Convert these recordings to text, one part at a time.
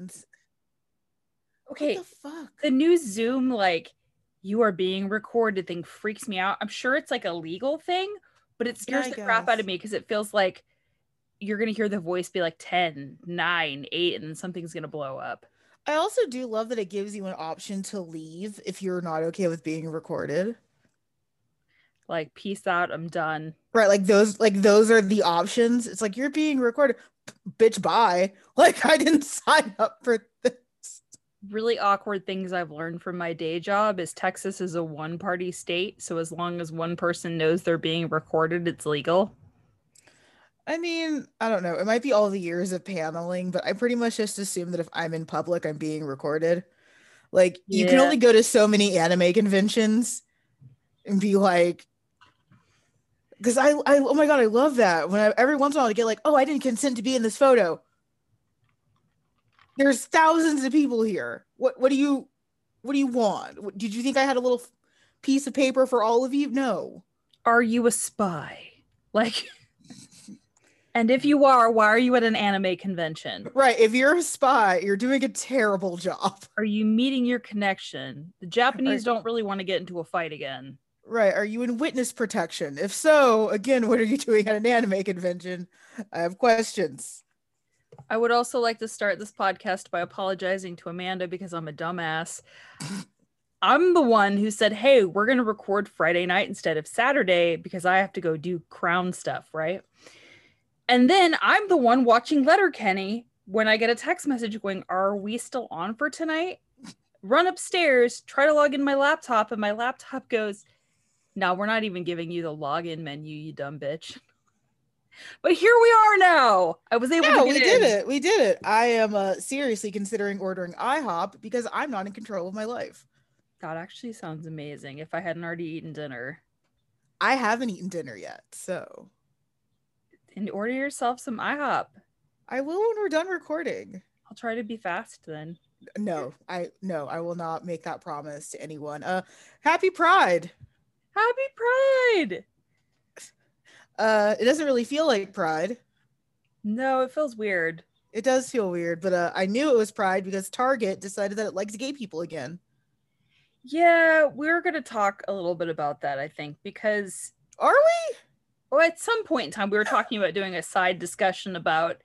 audience. Okay, What the fuck? the new Zoom like you are being recorded thing freaks me out. I'm sure it's like a legal thing, but it scares I the crap out of me because it feels like you're gonna hear the voice be like 10, 9, 8, and then something's gonna blow up. I also do love that it gives you an option to leave if you're not okay with being recorded. Like, peace out, I'm done. Right, like those like those are the options. It's like you're being recorded. Bitch, bye. Like I didn't sign up for this. Really awkward things I've learned from my day job is Texas is a one party state. So as long as one person knows they're being recorded, it's legal. I mean, I don't know. It might be all the years of paneling, but I pretty much just assume that if I'm in public, I'm being recorded. Like you can only go to so many anime conventions and be like, because I, I, oh my god, I love that. When I, every once in a while I get like, oh, I didn't consent to be in this photo. There's thousands of people here. What, what do you, what do you want? Did you think I had a little piece of paper for all of you? No. Are you a spy? Like, and if you are, why are you at an anime convention? Right. If you're a spy, you're doing a terrible job. Are you meeting your connection? The Japanese don't really want to get into a fight again. Right. Are you in witness protection? If so, again, what are you doing at an anime convention? I have questions. I would also like to start this podcast by apologizing to Amanda because I'm a dumbass. I'm the one who said, Hey, we're going to record Friday night instead of Saturday because I have to go do crown stuff, right? And then I'm the one watching Letterkenny when I get a text message going, Are we still on for tonight? Run upstairs, try to log in my laptop, and my laptop goes, No, we're not even giving you the login menu, you dumb bitch. But here we are now. I was able Yeah, to we get did it. We did it. I am uh, seriously considering ordering IHOP because I'm not in control of my life. That actually sounds amazing. If I hadn't already eaten dinner, I haven't eaten dinner yet, so and order yourself some IHOP. I will when we're done recording. I'll try to be fast then. No, I no, I will not make that promise to anyone. Uh, happy Pride. Happy Pride! Uh, it doesn't really feel like Pride. No, it feels weird. It does feel weird, but uh, I knew it was Pride because Target decided that it likes gay people again. Yeah, we're going to talk a little bit about that, I think, because Are we? well, at some point in time, we were talking about doing a side discussion about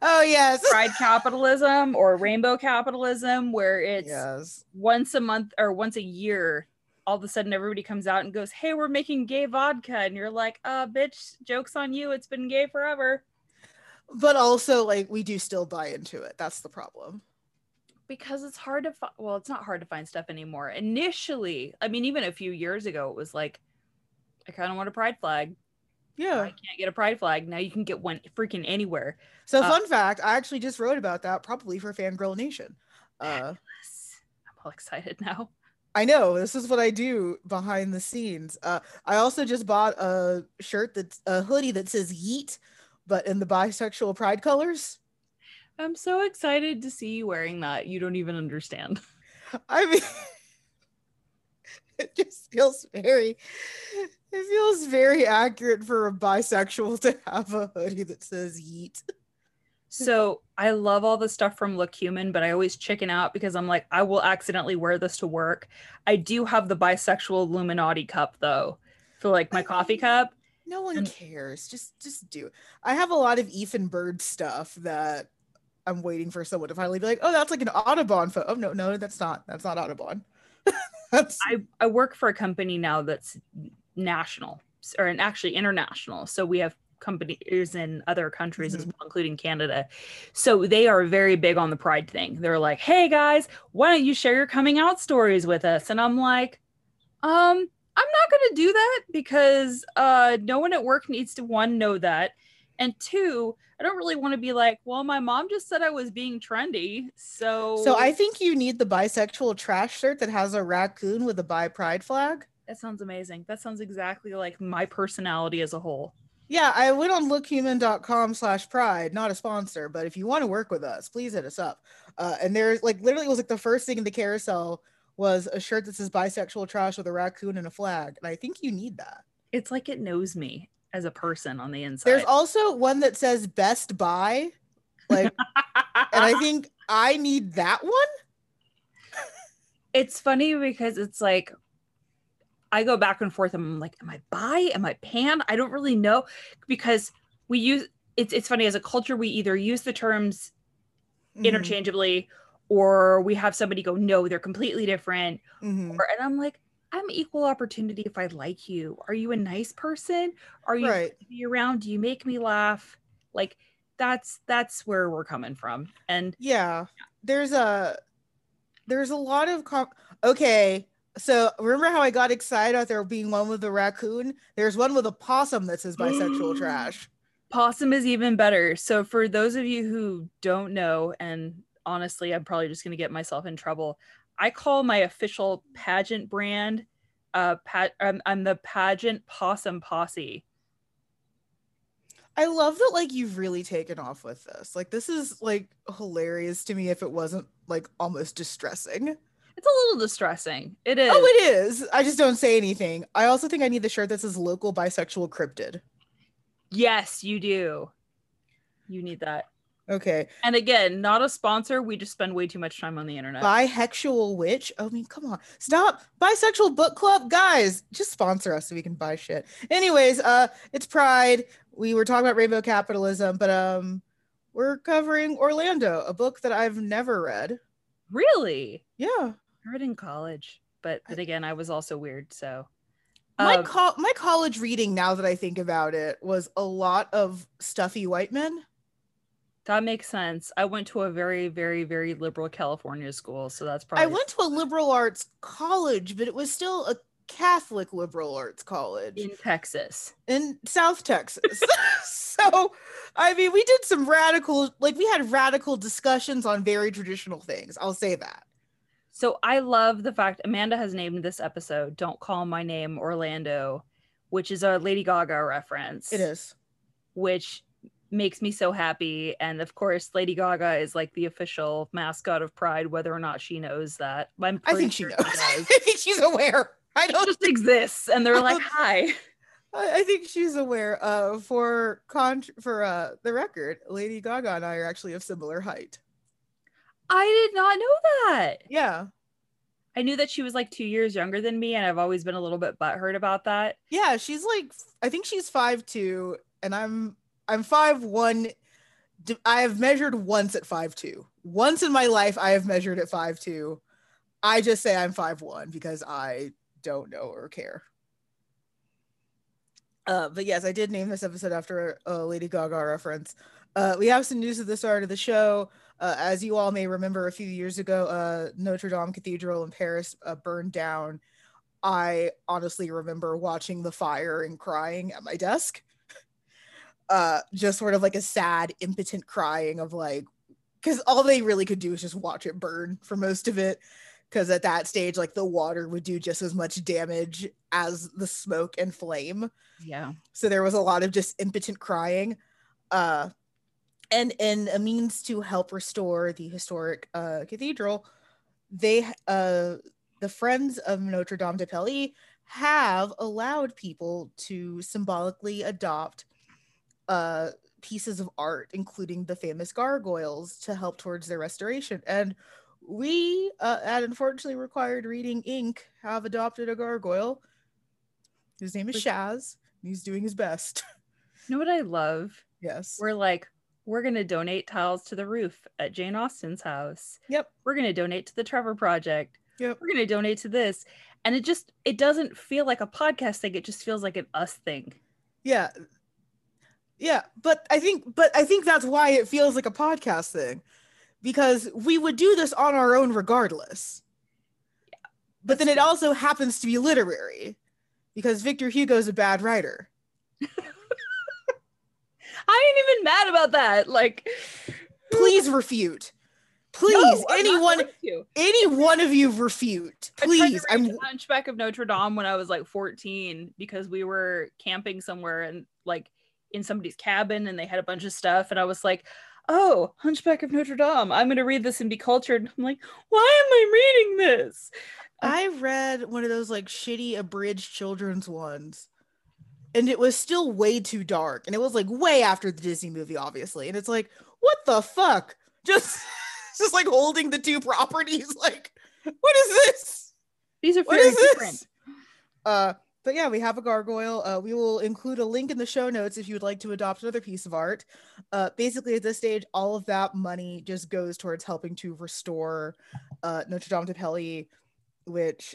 Oh yes. pride capitalism or rainbow capitalism, where it's yes. once a month or once a year, all of a sudden everybody comes out and goes, Hey, we're making gay vodka. And you're like, uh, bitch, joke's on you. It's been gay forever. But also, like, we do still buy into it. That's the problem. because it's hard to find well it's not hard to find stuff anymore initially i mean even a few years ago it was like i kind of want a pride flag Yeah. i can't get a pride flag now you can get one freaking anywhere So, Uh, fun fact, I actually just wrote about that probably for Fangirl Nation. Uh, i'm all excited now I know this is what I do behind the scenes. Uh, I also just bought a shirt that's a hoodie that says Yeet, but in the bisexual pride colors. i'm so excited to see you wearing that you don't even understand I mean, it just feels very, it feels very accurate for a bisexual to have a hoodie that says Yeet. so i love all the stuff from look human but i always chicken out because i'm like i will accidentally wear this to work i do have the bisexual illuminati cup though for like my coffee cup No one And- cares. Just, just do. it. I have a lot of Ethan Bird stuff that I'm waiting for someone to finally be like, oh, that's like an Audubon photo. Oh no, no, that's not. That's not Audubon. that's I, I work for a company now that's national or actually international. So we have companies in other countries as well, including Canada. So they are very big on the pride thing. They're like, hey guys, why don't you share your coming out stories with us? And I'm like, um, I'm not gonna do that because uh no one at work needs to one know that. And two, I don't really want to be like, well, my mom just said I was being trendy. So so. I think you need the bisexual trash shirt that has a raccoon with a bi pride flag. that sounds amazing. That sounds exactly like my personality as a whole. Yeah, I went on lookhuman.com slash pride, not a sponsor, but if you want to work with us, please hit us up. Uh, and there's like literally it was like the first thing in the carousel was a shirt that says bisexual trash with a raccoon and a flag. And I think you need that. It's like it knows me as a person on the inside. There's also one that says best buy. Like, and I think I need that one. it's funny because it's like I go back and forth. I'm like, am I bi? Am I pan? I don't really know because we use it's it's funny as a culture we either use the terms Mhm. interchangeably or we have somebody go no they're completely different Mhm. or, and i'm like i'm equal opportunity if i like you are you a nice person are you Right. be around do you make me laugh like that's that's where we're coming from and Yeah. There's a there's a lot of com- okay. So remember how I got excited about there being one with a raccoon? There's one with a possum that says bisexual trash. possum is even better so for those of you who don't know and honestly i'm probably just going to get myself in trouble i call my official pageant brand uh pat I'm, I'm the pageant possum posse I love that like you've really taken off with this. Like this is like hilarious to me if it wasn't like almost distressing. It's a little distressing it is Oh, it is. I just don't say anything. I also think I need the shirt that says local bisexual cryptid. yes you do you need that Okay. and again not a sponsor we just spend way too much time on the internet Bihexual witch. I mean, come on. Stop. Bisexual book club. Guys, just sponsor us so we can buy shit. Anyways, uh, it's Pride. We were talking about rainbow capitalism, but um we're covering Orlando, a book that I've never read. really Yeah. I read in college but then again i was also weird so My Um, co- my college reading, now that I think about it, was a lot of stuffy white men. That makes sense. I went to a very, very, very liberal California school, so that's probably. I went to a liberal arts college, but it was still a Catholic liberal arts college. in Texas. in South Texas. so, I mean, we did some radical, like, we had radical discussions on very traditional things. I'll say that. So I love the fact Amanda has named this episode "Don't Call My Name Orlando," which is a Lady Gaga reference. It is. which makes me so happy. And of course, Lady Gaga is like the official mascot of Pride, whether or not she knows that. I'm I think she sure knows. does. I think she's aware. I It don't. just exists, and they're like, "Hi." I I think she's aware. Uh, for con for uh the record, Lady Gaga and I are actually of similar height. I did not know that. Yeah, I knew that she was like two years younger than me, and I've always been a little bit butthurt about that. yeah. She's like, I think she's five two, and I'm I'm five one. I have measured once at five two. Once in my life, I have measured at five two. I just say I'm five one because I don't know or care. Uh, but yes, I did name this episode after a Lady Gaga reference. Uh, we have some news at the start of the show. Uh, as you all may remember, a few years ago, uh, Notre Dame Cathedral in Paris uh, burned down. I honestly remember watching the fire and crying at my desk. Uh, just sort of like a sad, impotent crying of like, because all they really could do is just watch it burn for most of it. Because at that stage, like the water would do just as much damage as the smoke and flame Yeah. so there was a lot of just impotent crying uh and and a means to help restore the historic uh cathedral they uh the friends of notre dame de paris have allowed people to symbolically adopt uh pieces of art including the famous gargoyles to help towards their restoration. And we uh, at unfortunately required reading inc. have adopted a gargoyle his name is shaz and he's doing his best. You know what I love? yes. We're like, we're gonna donate tiles to the roof at Jane Austen's house. yep We're gonna donate to the Trevor Project. Yep. We're gonna donate to this. And it just it doesn't feel like a podcast thing. It just feels like an us thing. yeah yeah but i think but i think that's why it feels like a podcast thing because we would do this on our own regardless Yeah. but then it also happens to be literary because victor hugo's a bad writer I ain't even mad about that. Like please refute please No, anyone any one of you refute I tried to please i'm Hunchback of Notre Dame when I was like 14 because we were camping somewhere and like in somebody's cabin and they had a bunch of stuff and I was like, "Oh, Hunchback of Notre Dame. I'm going to read this and be cultured." I'm like, "Why am I reading this?" I read one of those like shitty abridged children's ones, and it was still way too dark. And it was like way after the Disney movie, obviously. And it's like, what the fuck? just just like holding the two properties. Like, what is this? These are What very is this? different. Uh, but yeah, we have a gargoyle. Uh, we will include a link in the show notes if you would like to adopt another piece of art. Uh, basically, at this stage, all of that money just goes towards helping to restore uh, Notre Dame de Paris, which,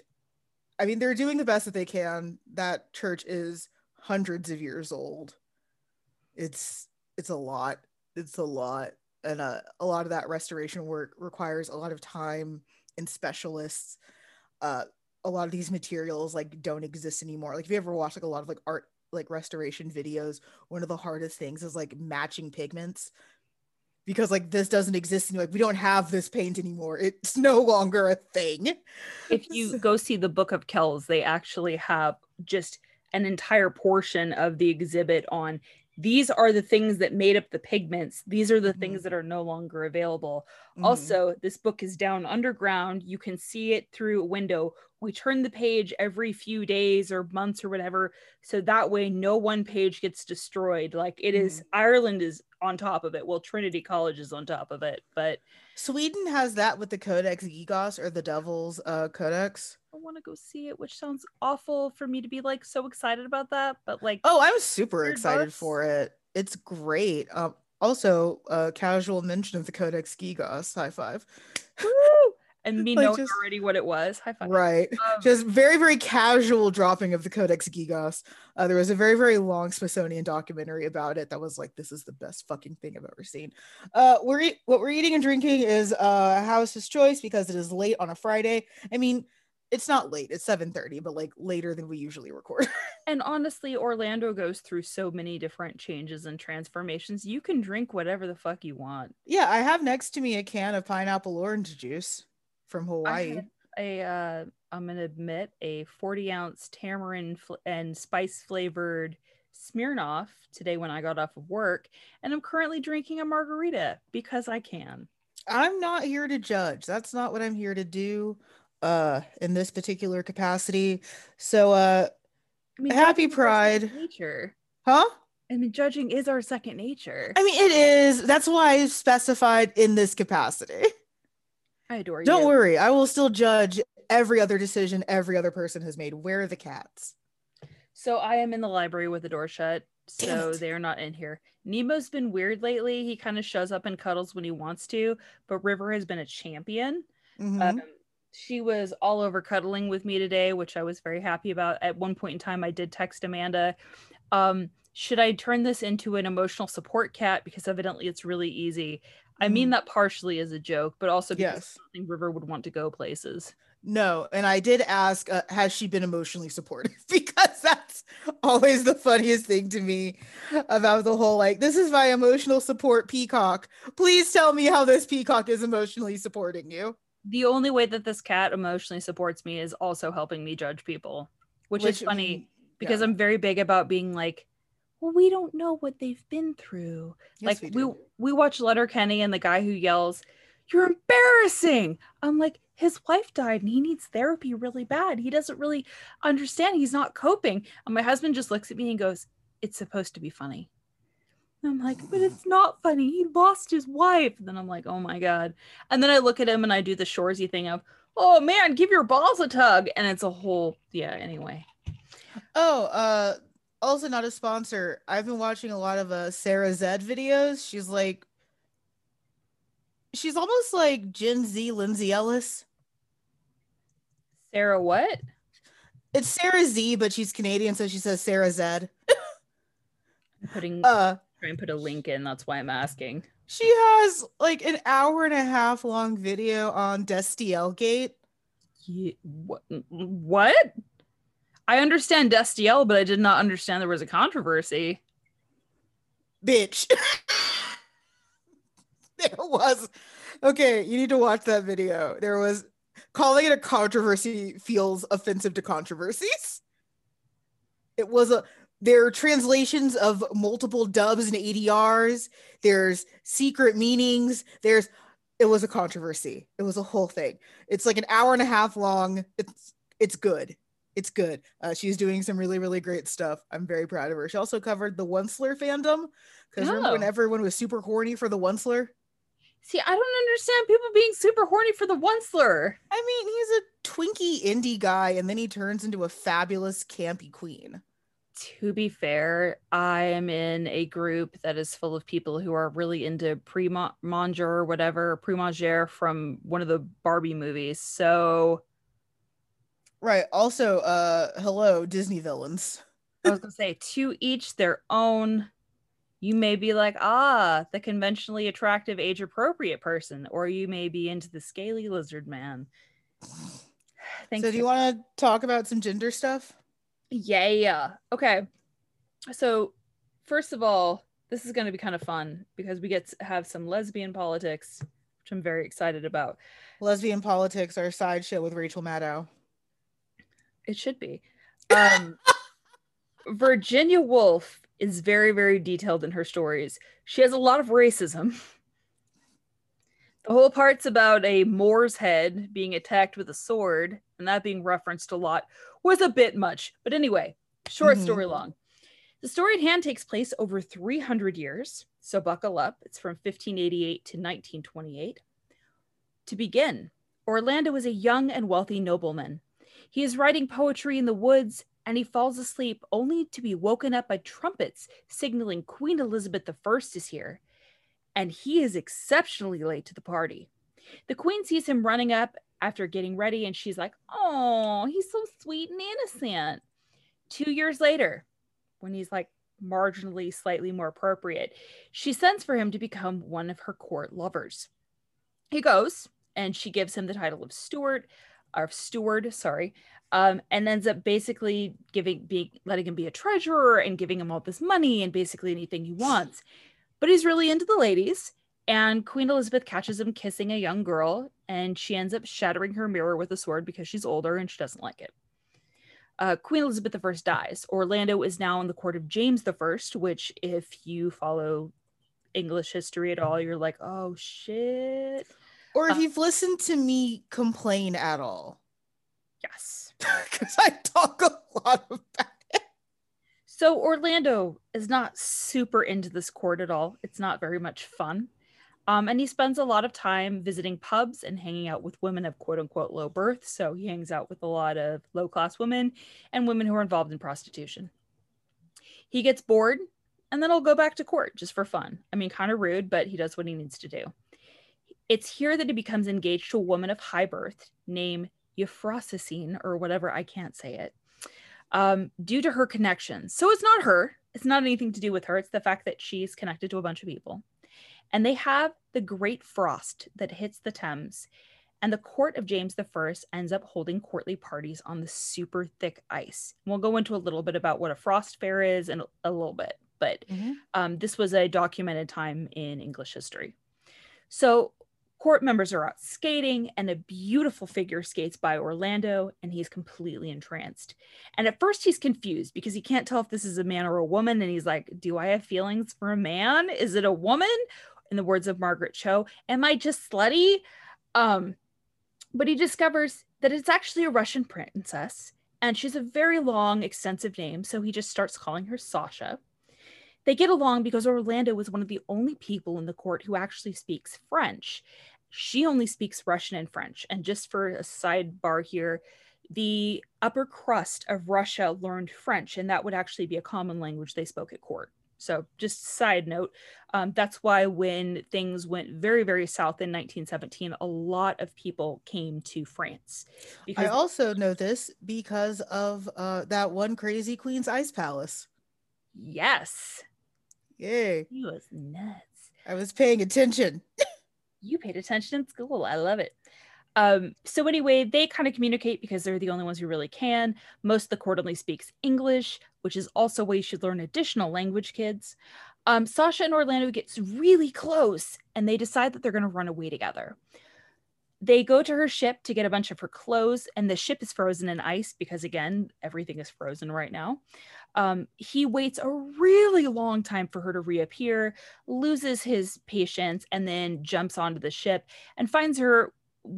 I mean, they're doing the best that they can. That church is hundreds of years old. It's it's a lot. It's a lot, and uh, a lot of that restoration work requires a lot of time and specialists. Uh, a lot of these materials like don't exist anymore. Like if you ever watch like a lot of like art like restoration videos, one of the hardest things is like matching pigments because like this doesn't exist anymore. Like we don't have this paint anymore. It's no longer a thing. If you go see the Book of Kells, they actually have just an entire portion of the exhibit on these are the things that made up the pigments. These are the Mhm. things that are no longer available. Mhm. Also, this book is down underground. You can see it through a window. We turn the page every few days or months or whatever. So that way, no one page gets destroyed. Like it is, Ireland is on top of it. Well, Trinity College is on top of it. But Sweden has that with the Codex Gigas or the Devil's uh, Codex. I want to go see it, which sounds awful for me to be like so excited about that. But like, Oh, I'm super excited for it. It's great. Um, also, uh, casual mention of the Codex Gigas. High five. woo! And me Like, knowing just- already what it was. High five. Right. Um, just very very casual dropping of the codex Gigas. uh, there was a very very long smithsonian documentary about it that was like this is the best fucking thing i've ever seen uh we're eat- what we're eating and drinking is uh house's choice because it is late on a friday i mean it's not late it's 7:30 but like later than we usually record And honestly, Orlando goes through so many different changes and transformations. You can drink whatever the fuck you want. yeah i have next to me a can of pineapple orange juice from hawaii a uh, I'm gonna admit a 40 ounce tamarind fl- and spice flavored Smirnoff today when I got off of work, and I'm currently drinking a margarita because I can. I'm not here to judge. That's not what I'm here to do uh in this particular capacity. So uh I mean, Happy judging is our second Pride. nature. huh? I mean, judging is our second nature. I mean it is. That's why I specified in this capacity. I adore you. Don't worry. I will still judge every other decision every other person has made. Where are the cats? So I am in the library with the door shut, so they're not in here. Nemo's been weird lately. He kind of shows up and cuddles when he wants to, but River has been a champion. Mhm. Um, she was all over cuddling with me today, which I was very happy about. At one point in time, I did text Amanda, um, should I turn this into an emotional support cat? Because evidently it's really easy. I mean Mhm. that partially as a joke, but also because Yes. I think River would want to go places. No, and I did ask, uh, has she been emotionally supportive? because that's always the funniest thing to me about the whole like, this is my emotional support peacock. Please tell me how this peacock is emotionally supporting you. The only way that this cat emotionally supports me is also helping me judge people, which, is funny mean, because yeah. I'm very big about being like, well, we don't know what they've been through. Yes, like we we we watch Letterkenny and the guy who yells, "You're embarrassing." I'm like, his wife died and he needs therapy really bad. He doesn't really understand. He's not coping. And my husband just looks at me and goes, "It's supposed to be funny." And I'm like, but it's not funny. He lost his wife. And then I'm like, oh my god. And then I look at him and I do the Shoresy thing of, oh man, give your balls a tug. And it's a whole yeah. Anyway, Oh, uh, also not a sponsor. I've been watching a lot of uh Sarah Zed videos. She's like, she's almost like Gen Z Lindsay Ellis. Sarah, what? It's Sarah Z, but she's Canadian, so she says Sarah Zed. I'm putting Uh, try and put a link in. That's why I'm asking. she has like an hour and a half long video on Destiel Gate. Ye- what? What? I understand Destiel, but I did not understand there was a controversy. Bitch. there was. Okay, you need to watch that video. There was calling it a controversy feels offensive to controversies. It was a there are translations of multiple dubs and ADRs. There's secret meanings. There's it was a controversy. It was a whole thing. It's like an hour and a half long. It's it's good. It's good. Uh, she's doing some really really great stuff. I'm very proud of her. She also covered the Onceler fandom because remember when Oh. everyone was super horny for the Onceler? See, I don't understand people being super horny for the Onceler. I mean, he's a twinky indie guy, and then he turns into a fabulous campy queen. To be fair, I am in a group that is full of people who are really into Preminger or whatever, Preminger from one of the Barbie movies. So Right. Also, uh hello, Disney villains. I was gonna say to each their own. You may be like, ah, the conventionally attractive, age appropriate person, or you may be into the scaly lizard man. Thanks so, do you want to talk about some gender stuff? Yeah. Okay. So, first of all, this is going to be kind of fun because we get to have some lesbian politics, which I'm very excited about. Lesbian politics are a sideshow with Rachel Maddow. It should be. Um, Virginia Woolf is very, very detailed in her stories. She has a lot of racism. The whole part's about a Moor's head being attacked with a sword, and that being referenced a lot was a bit much. But anyway, short mm-hmm. story long. The story at hand takes place over 300 years, so buckle up. It's from 1588 to 1928. To begin, Orlando is a young and wealthy nobleman. He is writing poetry in the woods and he falls asleep only to be woken up by trumpets signaling Queen Elizabeth I is here. And he is exceptionally late to the party. The queen sees him running up after getting ready and she's like, Oh, he's so sweet and innocent. Two years later, when he's like marginally slightly more appropriate, she sends for him to become one of her court lovers. He goes and she gives him the title of steward, or steward, sorry, um, and ends up basically giving, being, letting him be a treasurer and giving him all this money and basically anything he wants. But he's really into the ladies, and Queen Elizabeth catches him kissing a young girl, and she ends up shattering her mirror with a sword because she's older and she doesn't like it. Uh, Queen Elizabeth I dies. Orlando is now in the court of James I, which, if you follow English history at all, you're like, oh shit. Or if uh, you've listened to me complain at all. Yes. Because I talk a lot about it. So Orlando is not super into this court at all. It's not very much fun. Um, and he spends a lot of time visiting pubs and hanging out with women of quote unquote low birth. So he hangs out with a lot of low class women and women who are involved in prostitution. He gets bored and then he'll go back to court just for fun. I mean, kind of rude, but he does what he needs to do. It's here that he becomes engaged to a woman of high birth named Euphrosyne, or whatever, I can't say it, um, due to her connections. So it's not her, it's not anything to do with her, it's the fact that she's connected to a bunch of people. And they have the great frost that hits the Thames. And the court of James I ends up holding courtly parties on the super thick ice. And we'll go into a little bit about what a frost fair is in a little bit, but mm-hmm. um, this was a documented time in English history. So Court members are out skating, and a beautiful figure skates by Orlando, and he's completely entranced. And at first, he's confused because he can't tell if this is a man or a woman. And he's like, Do I have feelings for a man? Is it a woman? In the words of Margaret Cho, am I just slutty? Um, but he discovers that it's actually a Russian princess, and she's a very long, extensive name. So he just starts calling her Sasha. They get along because Orlando was one of the only people in the court who actually speaks French. She only speaks Russian and French. And just for a sidebar here, the upper crust of Russia learned French, and that would actually be a common language they spoke at court. So, just side note, um, that's why when things went very, very south in 1917, a lot of people came to France. Because I also know this because of uh, that one crazy Queen's Ice Palace. Yes. Yay. He was nuts. I was paying attention. you paid attention in school. I love it. Um, so anyway, they kind of communicate because they're the only ones who really can. Most of the court only speaks English, which is also why you should learn additional language, kids. Um, Sasha and Orlando gets really close and they decide that they're going to run away together. They go to her ship to get a bunch of her clothes, and the ship is frozen in ice because, again, everything is frozen right now. Um, he waits a really long time for her to reappear, loses his patience, and then jumps onto the ship and finds her,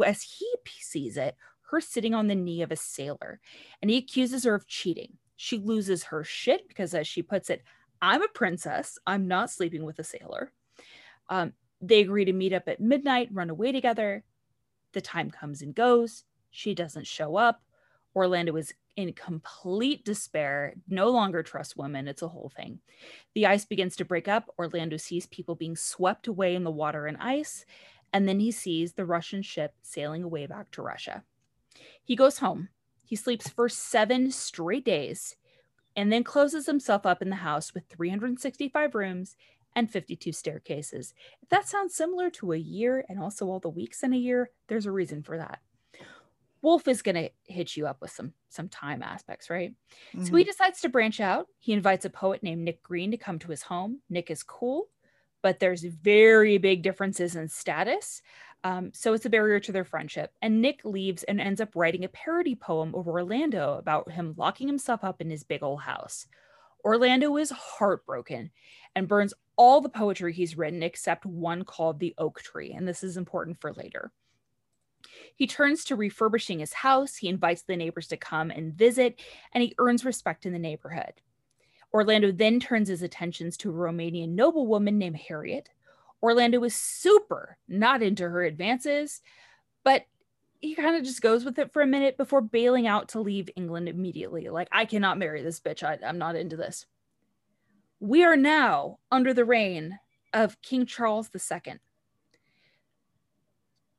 as he sees it, her sitting on the knee of a sailor. And he accuses her of cheating. She loses her shit because, as she puts it, I'm a princess. I'm not sleeping with a sailor. Um, They agree to meet up at midnight, run away together. The time comes and goes. She doesn't show up. Orlando is in complete despair, no longer trusts women. It's a whole thing. The ice begins to break up. Orlando sees people being swept away in the water and ice. And then he sees the Russian ship sailing away back to Russia. He goes home. He sleeps for seven straight days and then closes himself up in the house with 365 rooms and 52 staircases. If that sounds similar to a year and also all the weeks in a year, there's a reason for that. Woolf is going to hit you up with some some time aspects, right? Mm-hmm. So he mm-hmm. decides to branch out. He invites a poet named Nick Green to come to his home. Nick is cool, but there's very big differences in status. Um, so it's a barrier to their friendship. And Nick leaves and ends up writing a parody poem over Orlando about him locking himself up in his big old house. Orlando is heartbroken and burns all the poetry he's written except one called The Oak Tree. And this is important for later. He turns to refurbishing his house. He invites the neighbors to come and visit, and he earns respect in the neighborhood. Orlando then turns his attentions to a Romanian noblewoman named Harriet. Orlando is super not into her advances, but he kind of just goes with it for a minute before bailing out to leave England immediately. Like, I cannot marry this bitch. I, I'm not into this. We are now under the reign of King Charles II.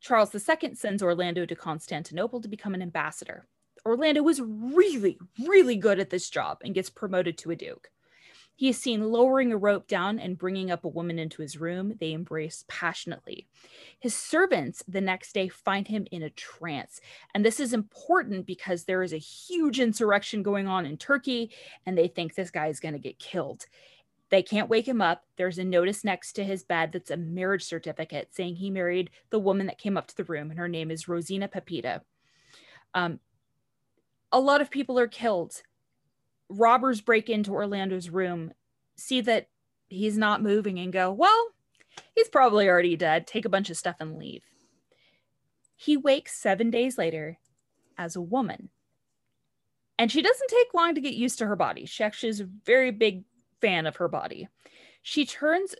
Charles II sends Orlando to Constantinople to become an ambassador. Orlando was really, really good at this job and gets promoted to a duke. He is seen lowering a rope down and bringing up a woman into his room. They embrace passionately. His servants the next day find him in a trance. And this is important because there is a huge insurrection going on in Turkey, and they think this guy is going to get killed. They can't wake him up. There's a notice next to his bed that's a marriage certificate saying he married the woman that came up to the room, and her name is Rosina Pepita. Um, a lot of people are killed. Robbers break into Orlando's room, see that he's not moving, and go, Well, he's probably already dead. Take a bunch of stuff and leave. He wakes seven days later as a woman. And she doesn't take long to get used to her body. She actually is a very big fan of her body. She turns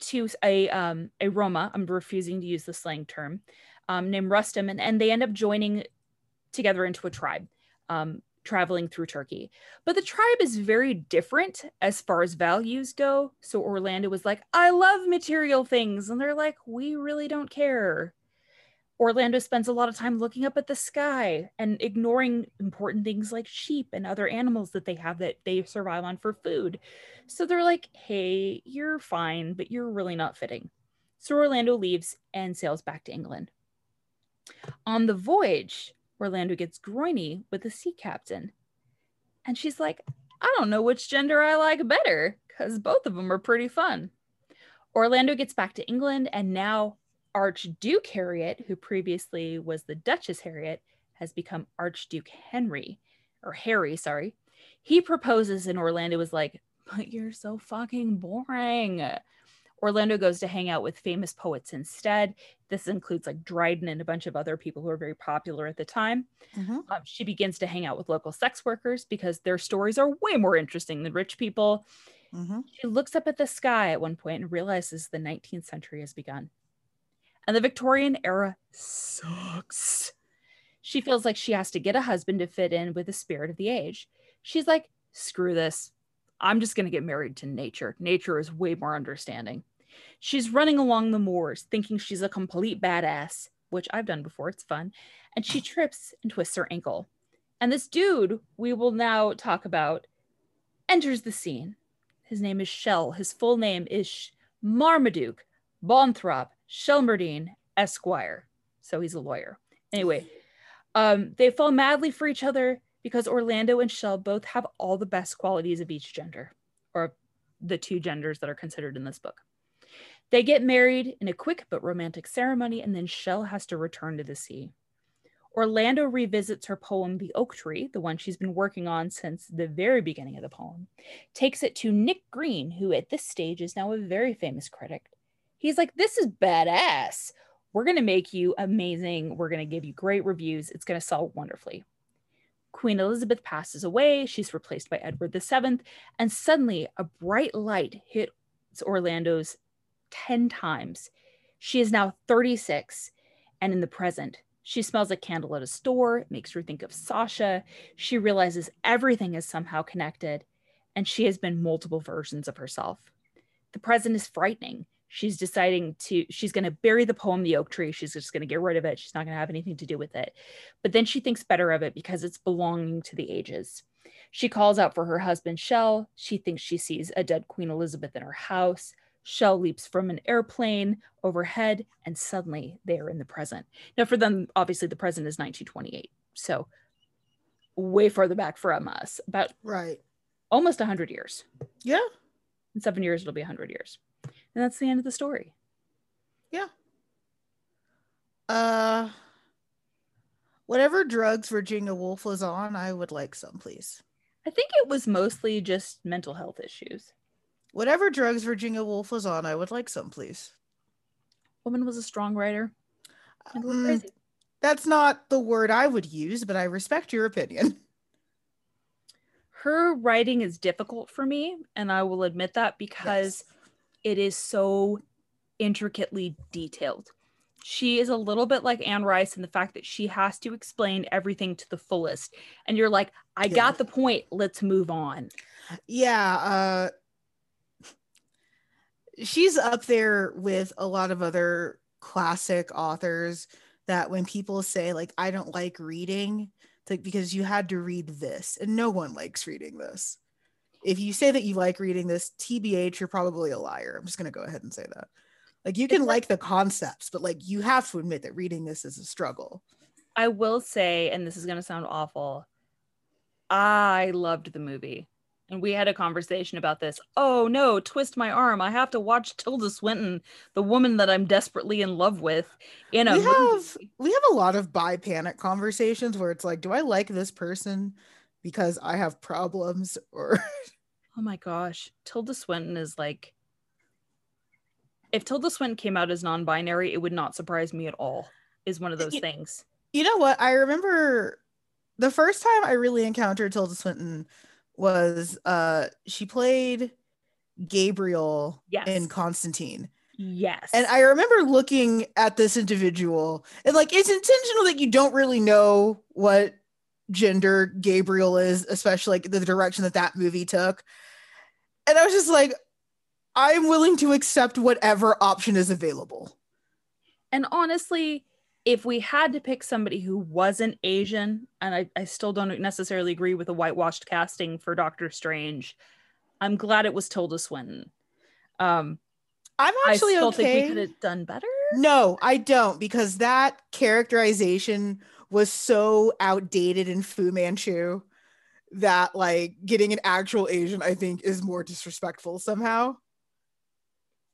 to a um, a Roma. I'm refusing to use the slang term. Um, named Rustem, and, and they end up joining together into a tribe, um, traveling through Turkey. But the tribe is very different as far as values go. So Orlando was like, "I love material things," and they're like, "We really don't care." Orlando spends a lot of time looking up at the sky and ignoring important things like sheep and other animals that they have that they survive on for food. So they're like, hey, you're fine, but you're really not fitting. So Orlando leaves and sails back to England. On the voyage, Orlando gets groiny with the sea captain. And she's like, I don't know which gender I like better because both of them are pretty fun. Orlando gets back to England and now Archduke Harriet, who previously was the Duchess Harriet, has become Archduke Henry, or Harry, sorry. He proposes, and Orlando is like, But you're so fucking boring. Orlando goes to hang out with famous poets instead. This includes like Dryden and a bunch of other people who are very popular at the time. Mm-hmm. Um, she begins to hang out with local sex workers because their stories are way more interesting than rich people. Mm-hmm. She looks up at the sky at one point and realizes the 19th century has begun and the Victorian era sucks. She feels like she has to get a husband to fit in with the spirit of the age. She's like, screw this. I'm just going to get married to nature. Nature is way more understanding. She's running along the moors thinking she's a complete badass, which I've done before. It's fun. And she trips and twists her ankle. And this dude we will now talk about enters the scene. His name is Shell. His full name is Marmaduke Bonthrop Shelmerdine Esquire. So he's a lawyer. Anyway, um, they fall madly for each other because Orlando and Shell both have all the best qualities of each gender, or the two genders that are considered in this book. They get married in a quick but romantic ceremony, and then Shell has to return to the sea. Orlando revisits her poem, The Oak Tree, the one she's been working on since the very beginning of the poem, takes it to Nick Green, who at this stage is now a very famous critic, He's like, this is badass. We're going to make you amazing. We're going to give you great reviews. It's going to sell wonderfully. Queen Elizabeth passes away. She's replaced by Edward VII. And suddenly, a bright light hits Orlando's 10 times. She is now 36 and in the present. She smells a candle at a store, makes her think of Sasha. She realizes everything is somehow connected, and she has been multiple versions of herself. The present is frightening. She's deciding to, she's going to bury the poem, The Oak Tree. She's just going to get rid of it. She's not going to have anything to do with it. But then she thinks better of it because it's belonging to the ages. She calls out for her husband, Shell. She thinks she sees a dead Queen Elizabeth in her house. Shell leaps from an airplane overhead, and suddenly they are in the present. Now, for them, obviously, the present is 1928. So, way further back from us, about Right. almost 100 years. Yeah. In seven years, it'll be 100 years. And that's the end of the story. Yeah. Uh whatever drugs Virginia Woolf was on, I would like some, please. I think it was mostly just mental health issues. Whatever drugs Virginia Woolf was on, I would like some, please. Woman was a strong writer. And a little crazy. that's not the word I would use, but I respect your opinion. Her writing is difficult for me, and I will admit that because it is so intricately detailed. She is a little bit like Anne Rice in the fact that she has to explain everything to the fullest. And you're like, I Yeah. got the point. Let's move on. Yeah, uh she's up there with a lot of other classic authors that when people say like I don't like reading, it's like because you had to read this and no one likes reading this. If you say that you like reading this, TBH, you're probably a liar. I'm just gonna go ahead and say that. Like you can It's like the concepts, but like you have to admit that reading this is a struggle. I will say, and this is going to sound awful, I loved the movie. And we had a conversation about this. Oh no, twist my arm. I have to watch Tilda Swinton, the woman that I'm desperately in love with, in a we movie. have we have a lot of bi panic conversations where it's like, do I like this person because I have problems or Oh my gosh. Tilda Swinton is like if Tilda Swinton came out as non-binary, it would not surprise me at all. Is one of those Y- things. you know what? I remember the first time I really encountered Tilda Swinton was uh she played Gabriel Yes. in Constantine. Yes. And I remember looking at this individual and like it's intentional that you don't really know what gender Gabriel is, especially like the direction that that movie took. And I was just like, I'm willing to accept whatever option is available. And honestly, if we had to pick somebody who wasn't Asian, and I, I still don't necessarily agree with the whitewashed casting for Doctor Strange, I'm glad it was Tilda Swinton. Um, I'm I actually still okay. think we could have done better. No, I don't because that characterization was so outdated in Fu Manchu that like getting an actual Asian I think is more disrespectful somehow.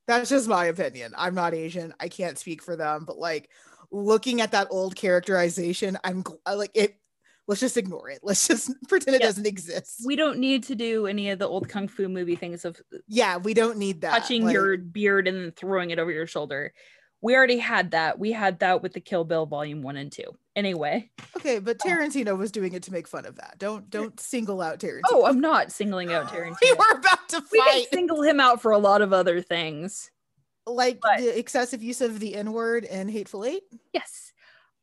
That's just my opinion. I'm not Asian. I can't speak for them, but like looking at that old characterization, I'm like it let's just ignore it. Let's just pretend it doesn't exist. We don't need to do any of the old kung fu movie things of yeah, we don't need that. touching Like, your beard and then throwing it over your shoulder. We already had that. We had that with the Kill Bill volume one and two. Anyway. Okay, but Tarantino was doing it to make fun of that. Don't don't single out Tarantino. Oh, I'm not singling out Tarantino. we were about to we fight. can single him out for a lot of other things. like But- the excessive use of the N word and Hateful Eight. Yes.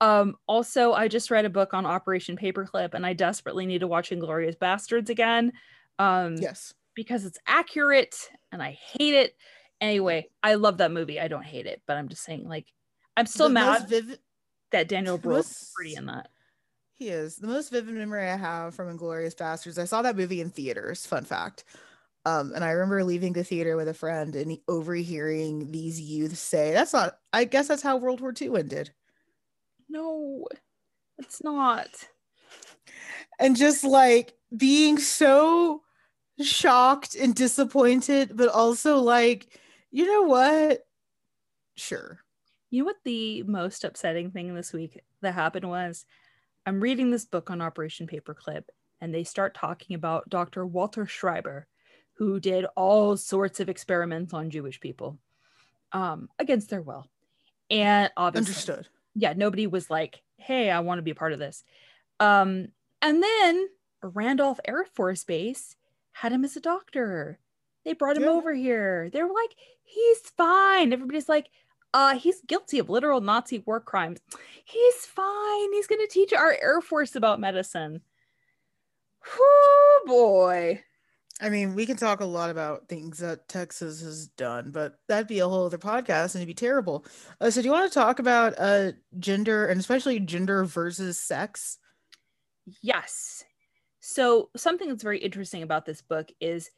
Um, also, I just read a book on Operation Paperclip, and I desperately need to watch Inglourious Basterds again. Um, Yes. because it's accurate and I hate it. Anyway, I love that movie. I don't hate it, but I'm just saying, like, I'm still The mad vivid- that Daniel Brühl is pretty in that. He is the most vivid memory I have from Inglourious Basterds. I saw that movie in theaters. Fun fact. Um, and I remember leaving the theater with a friend and overhearing these youths say, "That's not. I guess that's how World War II ended." No, it's not. And just like being so shocked and disappointed, but also like, you know what? Sure. You know what the most upsetting thing this week that happened was? I'm reading this book on Operation Paperclip, and they start talking about Dr. Walter Schreiber, who did all sorts of experiments on Jewish people um, against their will. And obviously, Understood. yeah, nobody was like, hey, I want to be a part of this. Um, and then Randolph Air Force Base had him as a doctor. They brought him Yeah. over here. They were like, he's fine. Everybody's like, uh, he's guilty of literal Nazi war crimes. He's fine. He's gonna teach our Air Force about medicine. Whoo boy. I mean, we can talk a lot about things that Texas has done, but that'd be a whole other podcast and it'd be terrible. Uh, so, do you want to talk about uh, gender and especially gender versus sex? Yes. So, something that's very interesting about this book is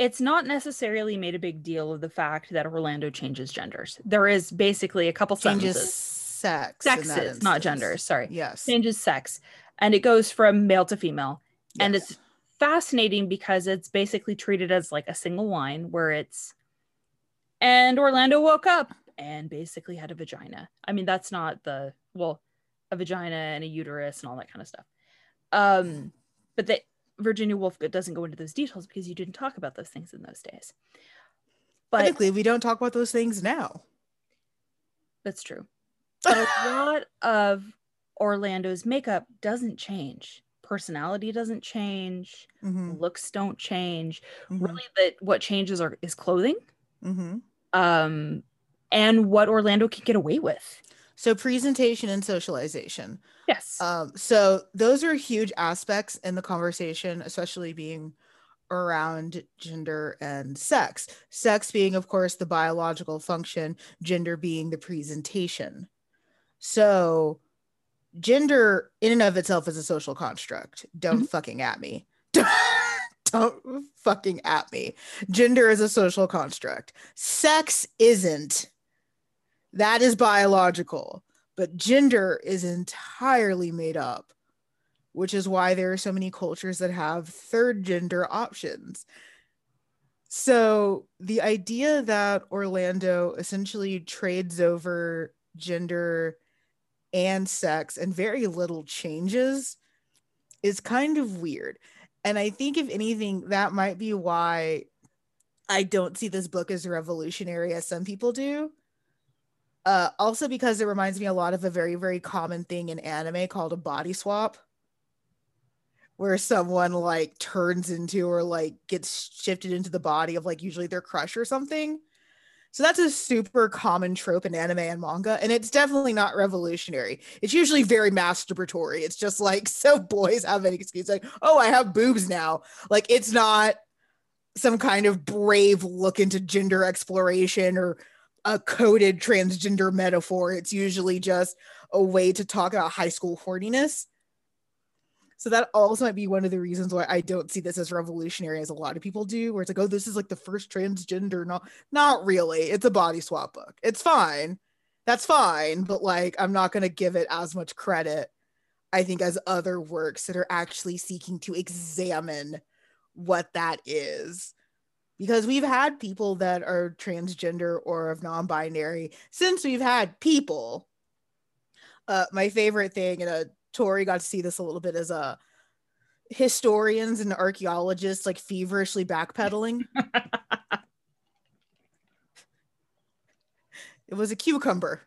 it's not necessarily made a big deal of the fact that Orlando changes genders. There is basically a couple Changes sentences. sex. Sexes, not genders. Sorry. Yes. Changes sex. And it goes from male to female. And it's fascinating because it's basically treated as like a single line where it's, and Orlando woke up and basically had a vagina. I mean, that's not the, well, a vagina and a uterus and all that kind of stuff. Um, but the Virginia Woolf doesn't go into those details because you didn't talk about those things in those days. But Technically, we don't talk about those things now. that's true. But a lot of Orlando's makeup doesn't change. Personality doesn't change. Mhm, Looks don't change. mhm, Really, that what changes are is clothing, mhm. um, and what Orlando can get away with. So, presentation and socialization. Yes. Um, so those are huge aspects in the conversation, especially being around gender and sex. Sex being, of course, the biological function, gender being the presentation. So gender in and of itself is a social construct. Don't fucking at me. Don't fucking at me. Gender is a social construct. Sex isn't. That is biological but gender is entirely made up, which is why there are so many cultures that have third gender options. So the idea that Orlando essentially trades over gender and sex and very little changes is kind of weird. And I think, if anything, that might be why I don't see this book as revolutionary as some people do uh also because it reminds me a lot of a very very common thing in anime called a body swap where someone like turns into or like gets shifted into the body of like usually their crush or something. So that's a super common trope in anime and manga and it's definitely not revolutionary. It's usually very masturbatory. It's just like so boys have an excuse like oh i have boobs now. Like it's not some kind of brave look into gender exploration or a coded transgender metaphor. It's usually just a way to talk about high school horniness. So that also might be one of the reasons why I don't see this as revolutionary as a lot of people do, where it's like, oh, this is like the first transgender. No, not really. It's a body swap book. It's fine. That's fine. But like, I'm not going to give it as much credit, I think, as other works that are actually seeking to examine what that is because we've had people that are transgender or of non-binary since we've had people. Uh my favorite thing and uh tori got to see this a little bit as uh historians and archaeologists like feverishly backpedaling. It was a cucumber.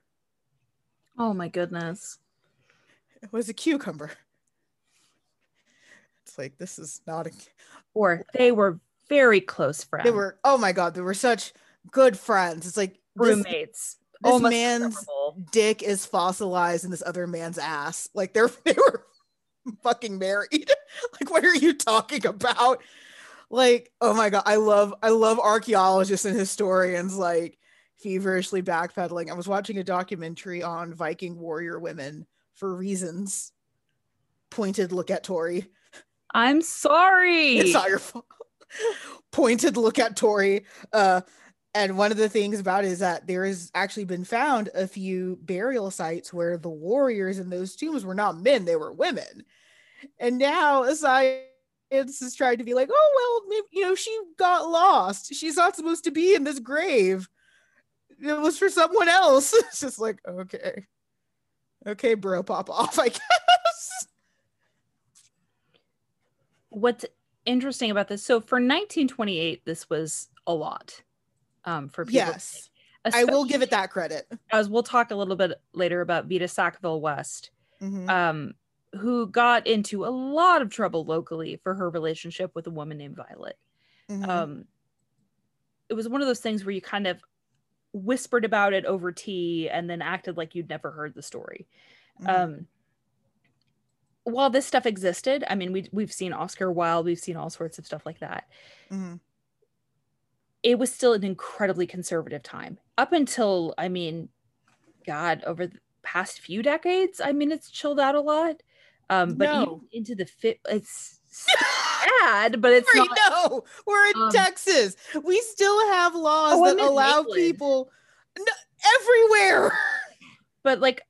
Oh my goodness. it was a cucumber. It's like this is not a Or they were very close friends. they were oh my god they were such good friends it's like roommates. this Almost man's dick is fossilized in this other man's ass. Like they're they were fucking married. like what are you talking about? Like oh my god, I love I love archaeologists and historians like feverishly backpedaling. I was watching a documentary on Viking warrior women for reasons. Pointed look at Tori. I'm sorry. It's not your fault. Pointed look at Tori. Uh, and one of the things about it is that there has actually been found a few burial sites where the warriors in those tombs were not men, they were women. And now science is trying to be like, oh, well, maybe, you know, she got lost. She's not supposed to be in this grave. It was for someone else. It's just like, okay. Okay, bro, pop off, I guess. What's interesting about this? So for 1928, this was a lot um, for people. Yes. I will give it that credit. As we'll talk a little bit later about Vita Sackville West, Mhm. um, who got into a lot of trouble locally for her relationship with a woman named Violet. Mhm. Um, it was one of those things where you kind of whispered about it over tea and then acted like you'd never heard the story. Mm-hmm. Um, while this stuff existed, I mean, we we've seen Oscar Wilde, we've seen all sorts of stuff like that. Mm-hmm. It was still an incredibly conservative time up until, I mean, God, over the past few decades, I mean, it's chilled out a lot. Um, but no. into the fit, it's sad, but it's not. No, we're in um, Texas. We still have laws oh, that allow people no, everywhere. But like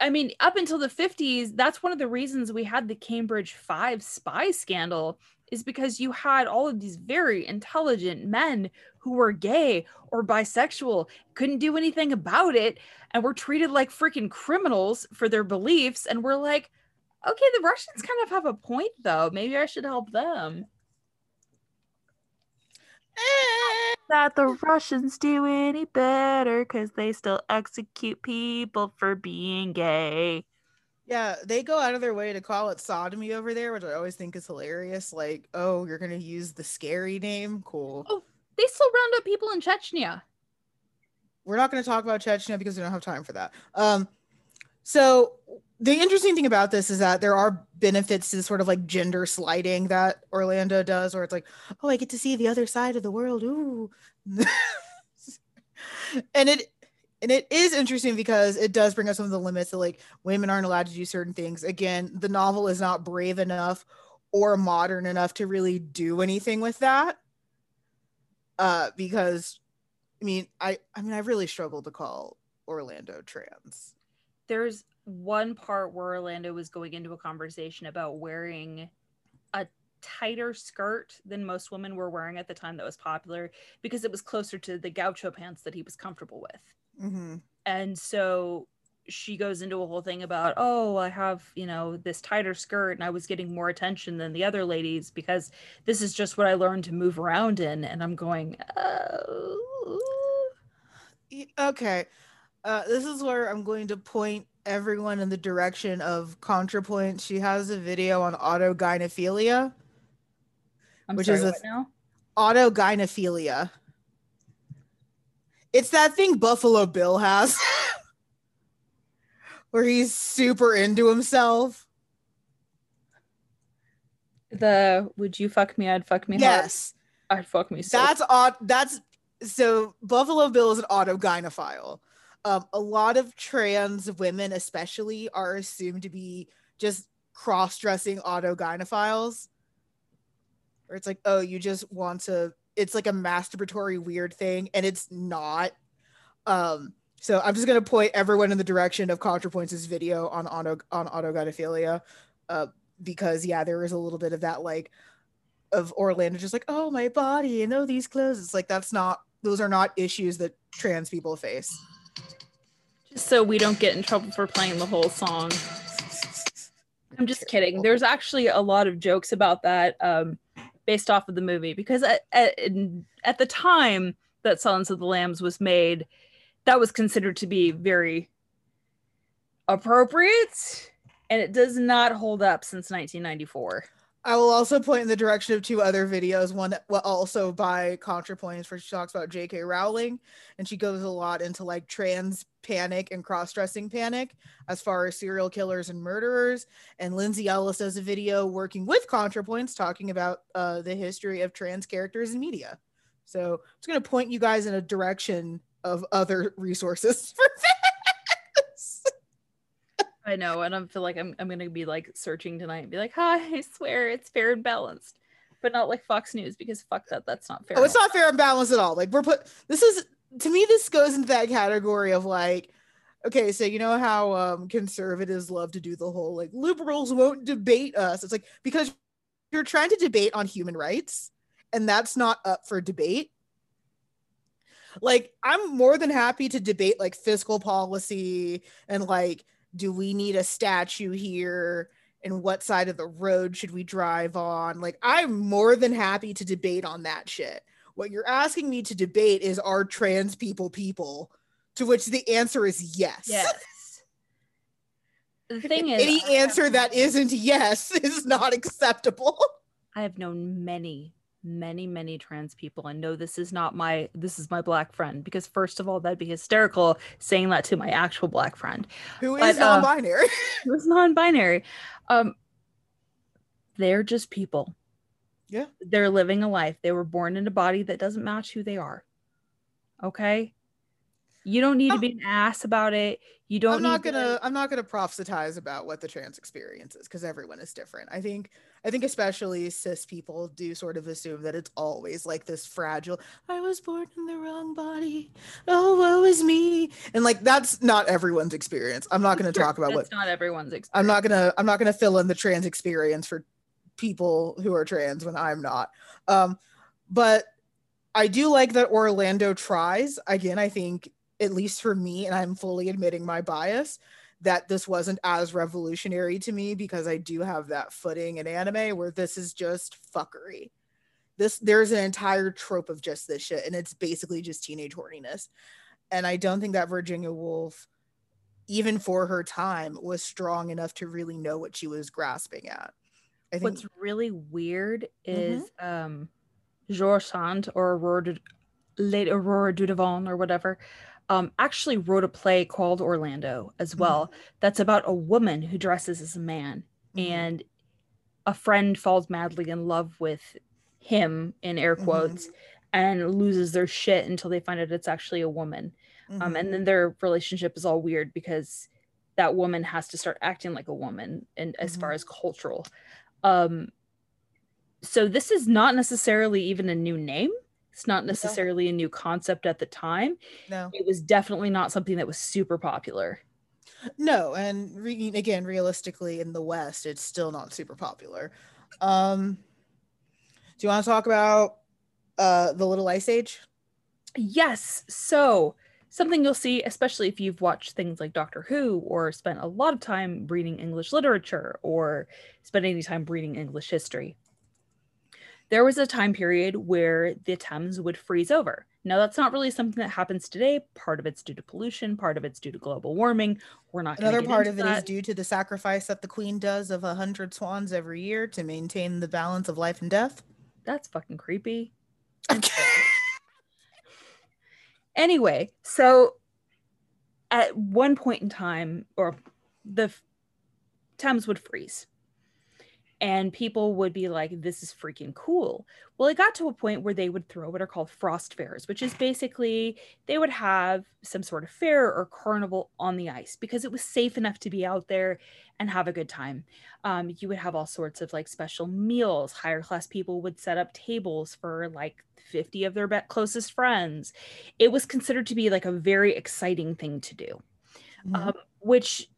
I mean, up until the 50s, that's one of the reasons we had the Cambridge Five spy scandal, is because you had all of these very intelligent men who were gay or bisexual, couldn't do anything about it, and were treated like freaking criminals for their beliefs. And we're like, okay, the Russians kind of have a point, though. Maybe I should help them. Eh, that the Russians do any better because they still execute people for being gay. Yeah, they go out of their way to call it sodomy over there, which I always think is hilarious. Like, oh, you're gonna use the scary name? Cool. Oh, they still round up people in Chechnya. We're not gonna talk about Chechnya because we don't have time for that. Um, so the interesting thing about this is that there are benefits to the sort of like gender sliding that Orlando does, where it's like, oh, I get to see the other side of the world. Ooh. and it and it is interesting because it does bring up some of the limits that like women aren't allowed to do certain things. Again, the novel is not brave enough or modern enough to really do anything with that. Uh, because I mean, I I mean, I really struggle to call Orlando trans. There's one part where Orlando was going into a conversation about wearing a tighter skirt than most women were wearing at the time that was popular because it was closer to the gaucho pants that he was comfortable with. Mm-hmm. And so she goes into a whole thing about, oh, I have, you know, this tighter skirt and I was getting more attention than the other ladies because this is just what I learned to move around in. And I'm going, oh. Okay. Uh, this is where I'm going to point everyone in the direction of ContraPoint. She has a video on autogynephilia, I'm which sorry, is a now? autogynephilia. It's that thing Buffalo Bill has, where he's super into himself. The would you fuck me? I'd fuck me. Yes, hard. I'd fuck me. So that's odd. That's so Buffalo Bill is an autogynephile um, a lot of trans women especially are assumed to be just cross-dressing autogynephiles. Or it's like oh you just want to it's like a masturbatory weird thing and it's not. Um so i'm just going to point everyone in the direction of contrapoints' video on auto on autogynephilia uh because yeah there is a little bit of that like of orlando just like oh my body and oh these clothes. It's like that's not those are not issues that trans people face just so we don't get in trouble for playing the whole song. I'm just kidding. There's actually a lot of jokes about that um, based off of the movie because at, at, at the time that Silence of the Lambs was made, that was considered to be very appropriate and it does not hold up since 1994. I will also point in the direction of two other videos. One also by ContraPoints, where she talks about J.K. Rowling, and she goes a lot into like trans panic and cross-dressing panic as far as serial killers and murderers. And Lindsay Ellis does a video working with ContraPoints talking about uh, the history of trans characters in media. So I'm just going to point you guys in a direction of other resources for I know, and I feel like I'm I'm gonna be like searching tonight and be like, "Hi, I swear it's fair and balanced," but not like Fox News because fuck that, that's not fair. Oh, it's not fair and balanced at all. Like we're put. This is to me, this goes into that category of like, okay, so you know how um conservatives love to do the whole like liberals won't debate us. It's like because you're trying to debate on human rights, and that's not up for debate like i'm more than happy to debate like fiscal policy and like do we need a statue here? And what side of the road should we drive on? Like i'm more than happy to debate on that shit. What you're asking me to debate is are trans people people? To which the answer is yes. Yes. The thing is any answer that isn't yes is not acceptable. I have known many many many trans people and no this is not my this is my black friend because first of all that'd be hysterical saying that to my actual black friend. Who is but, uh, non-binary? uh, who's non-binary? Um they're just people. Yeah. They're living a life. They were born in a body that doesn't match who they are. Okay you don't need to be an ass about it. You don't. I'm not gonna. To... I'm not gonna proselytize about what the trans experience is because everyone is different. I think. I think especially cis people do sort of assume that it's always like this fragile. I was born in the wrong body. Oh, woe is me. And like that's not everyone's experience. I'm not gonna talk about what. Not everyone's experience. I'm not gonna. I'm not gonna fill in the trans experience for people who are trans when I'm not. Um, but I do like that Orlando tries. Again, I think at least for me, and I'm fully admitting my bias, that this wasn't as revolutionary to me because I do have that footing in anime where this is just fuckery. This there's an entire trope of just this shit, and it's basically just teenage horniness. And I don't think that Virginia Woolf, even for her time, was strong enough to really know what she was grasping at. I think what's really weird is mm-hmm. um George Sand or Aurora, late Aurora Dudevant or whatever um, actually wrote a play called Orlando as mm-hmm. well. Mm-hmm. That's about a woman who dresses as a man, mm-hmm. and a friend falls madly in love with him in air quotes mm-hmm. and loses their shit until they find out it's actually a woman. Um, and mm-hmm. then their relationship is all weird because that woman has to start acting like a woman, and as far mm-hmm. as cultural. Um, so this is not necessarily even a new name it's not necessarily a new concept at the time. No. It was definitely not something that was super popular. No, and re- again, realistically, in the West, it's still not super popular. Um, do you want to talk about uh, the Little Ice Age? Yes. So, something you'll see, especially if you've watched things like Doctor Who or spent a lot of time reading English literature or spent any time reading English history there was a time period where the Thames would freeze over. Now, that's not really something that happens today. Part of it's due to pollution, part of it's due to global warming. We're not another part of it that. is due to the sacrifice that the queen does of a hundred swans every year to maintain the balance of life and death. That's fucking creepy. anyway, so at one point in time, or the Thames would freeze and people would be like this is freaking cool. Well it got to a point where they would throw what are called frost fairs which is basically they would have some sort of fair or carnival on the ice because it was safe enough to be out there and have a good time. Um, you would have all sorts of like special meals. Higher class people would set up tables for like 50 of their closest friends. It was considered to be like a very exciting thing to do mm-hmm. um, which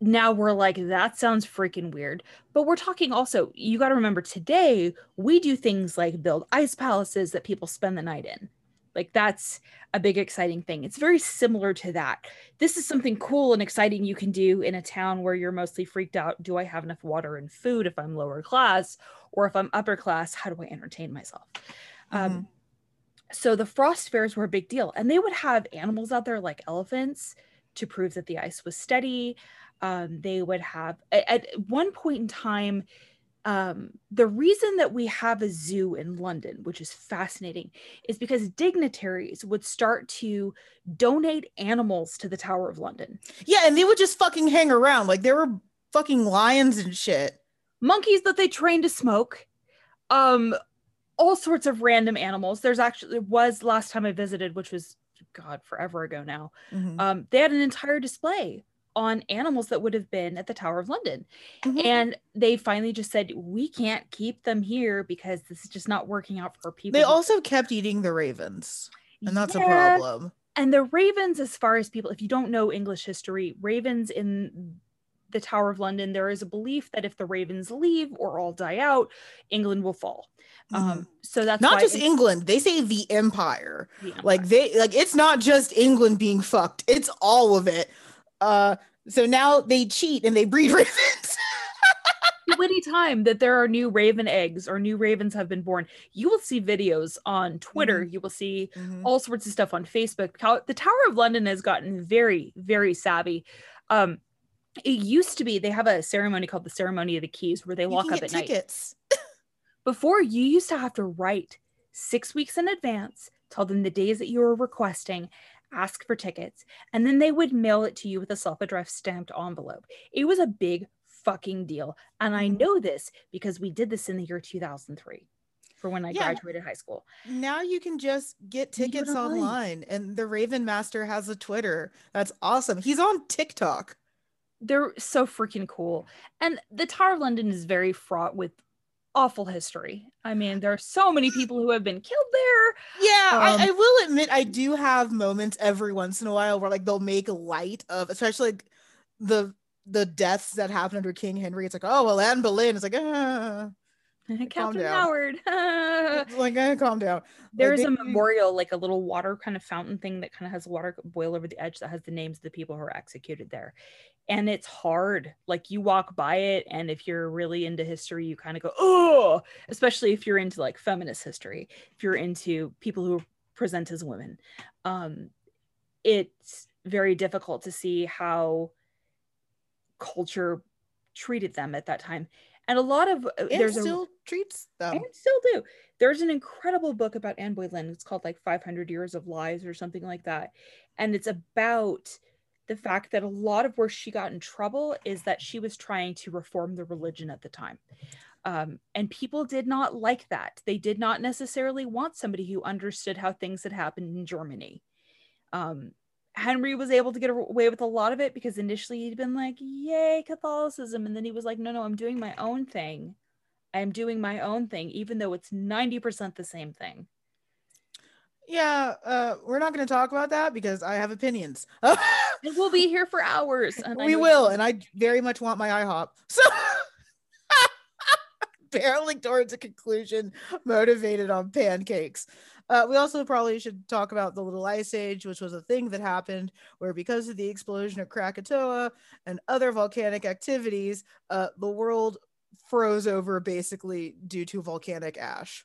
now we're like that sounds freaking weird. But we're talking also you got to remember today we do things like build ice palaces that people spend the night in. Like that's a big exciting thing. It's very similar to that. This is something cool and exciting you can do in a town where you're mostly freaked out. Do i have enough water and food if i'm lower class or if i'm upper class how do i entertain myself? Um, mm-hmm. um, so the frost fairs were a big deal and they would have animals out there like elephants to prove that the ice was steady um, they would have at, at one point in time um, the reason that we have a zoo in London, which is fascinating, is because dignitaries would start to donate animals to the Tower of London. Yeah, and they would just fucking hang around. Like there were fucking lions and shit. Monkeys that they trained to smoke. Um, all sorts of random animals. There's actually was last time I visited, which was God forever ago now. Mm-hmm. Um, they had an entire display on animals that would have been at the Tower of London. Mm-hmm. And they finally just said, we can't keep them here because this is just not working out for people. They also kept eating the ravens, and that's yeah. a problem. And the ravens, as far as people, if you don't know English history, ravens in the Tower of London, there is a belief that if the ravens leave or all die out, England will fall. Mm-hmm. Um, so that's not just England. They say the empire. the empire. Like they like it's not just England being fucked. It's all of it. Uh, so now they cheat and they breed ravens. Any time that there are new raven eggs or new ravens have been born, you will see videos on Twitter. Mm-hmm. You will see mm-hmm. all sorts of stuff on Facebook. The Tower of London has gotten very, very savvy. Um, it used to be they have a ceremony called the ceremony of the keys where they you lock up at tickets. night. Before, you used to have to write six weeks in advance, tell them the days that you were requesting, ask for tickets, and then they would mail it to you with a self addressed stamped envelope. It was a big fucking deal. And I Mhm. know this because we did this in the year 2003 for when I Yeah. graduated high school. Now you can just get You do it tickets online. online, and the Raven Master has a Twitter. That's awesome. He's on TikTok. They're so freaking cool. And the Tower of London is very fraught with awful history. I mean, there are so many people who have been killed there. Yeah, Um, I, I will admit I do have moments every once in a while where like they'll make light of, especially like the the deaths that happened under King Henry. It's like, oh well, Anne Boleyn. It's like, ah, Captain down. Howard. Like, eh, calm down. There's a they- memorial, like a little water kind of fountain thing that kind of has water boil over the edge that has the names of the people who are executed there. And it's hard. Like you walk by it, and if you're really into history, you kind of go, oh, especially if you're into like feminist history, if you're into people who present as women. Um, it's very difficult to see how culture treated them at that time. And a lot of uh, and there's a still treats them. and still do. There's an incredible book about Anne Boleyn. It's called like 500 Years of Lies or something like that. And it's about the fact that a lot of where she got in trouble is that she was trying to reform the religion at the time. Um, and people did not like that. They did not necessarily want somebody who understood how things had happened in Germany. Um, Henry was able to get away with a lot of it because initially he'd been like, Yay, Catholicism. And then he was like, No, no, I'm doing my own thing. I'm doing my own thing, even though it's 90% the same thing. Yeah, uh, we're not going to talk about that because I have opinions. We'll be here for hours. And we will, and I very much want my IHOP. So barreling towards a conclusion, motivated on pancakes. Uh, we also probably should talk about the Little Ice Age, which was a thing that happened where, because of the explosion of Krakatoa and other volcanic activities, uh, the world froze over basically due to volcanic ash.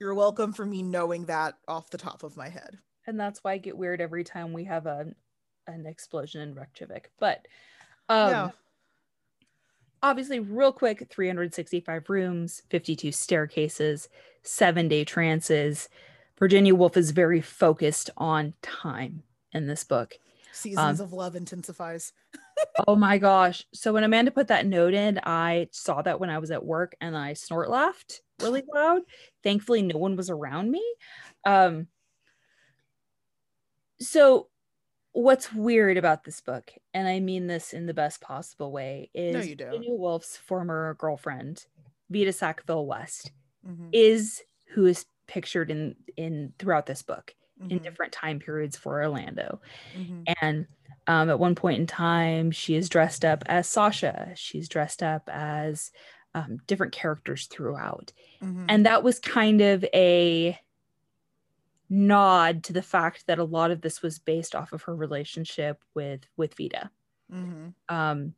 You're welcome for me knowing that off the top of my head. And that's why I get weird every time we have a, an explosion in Reykjavik. But um, yeah. Obviously, real quick 365 rooms, 52 staircases, seven day trances. Virginia Woolf is very focused on time in this book. Seasons um, of Love intensifies. oh my gosh. So when Amanda put that note in, I saw that when I was at work and I snort laughed really loud. Thankfully, no one was around me. Um, so what's weird about this book, and I mean this in the best possible way, is you don't. Virginia Woolf's former girlfriend, Vita Sackville West, Mhm, is who is pictured in in throughout this book in mhm, different time periods for Orlando. mhm. And um, at one point in time, she is dressed up as Sasha. She's dressed up as um, different characters throughout. Mhm. And that was kind of a nod to the fact that a lot of this was based off of her relationship with with Vita. Mhm. Um,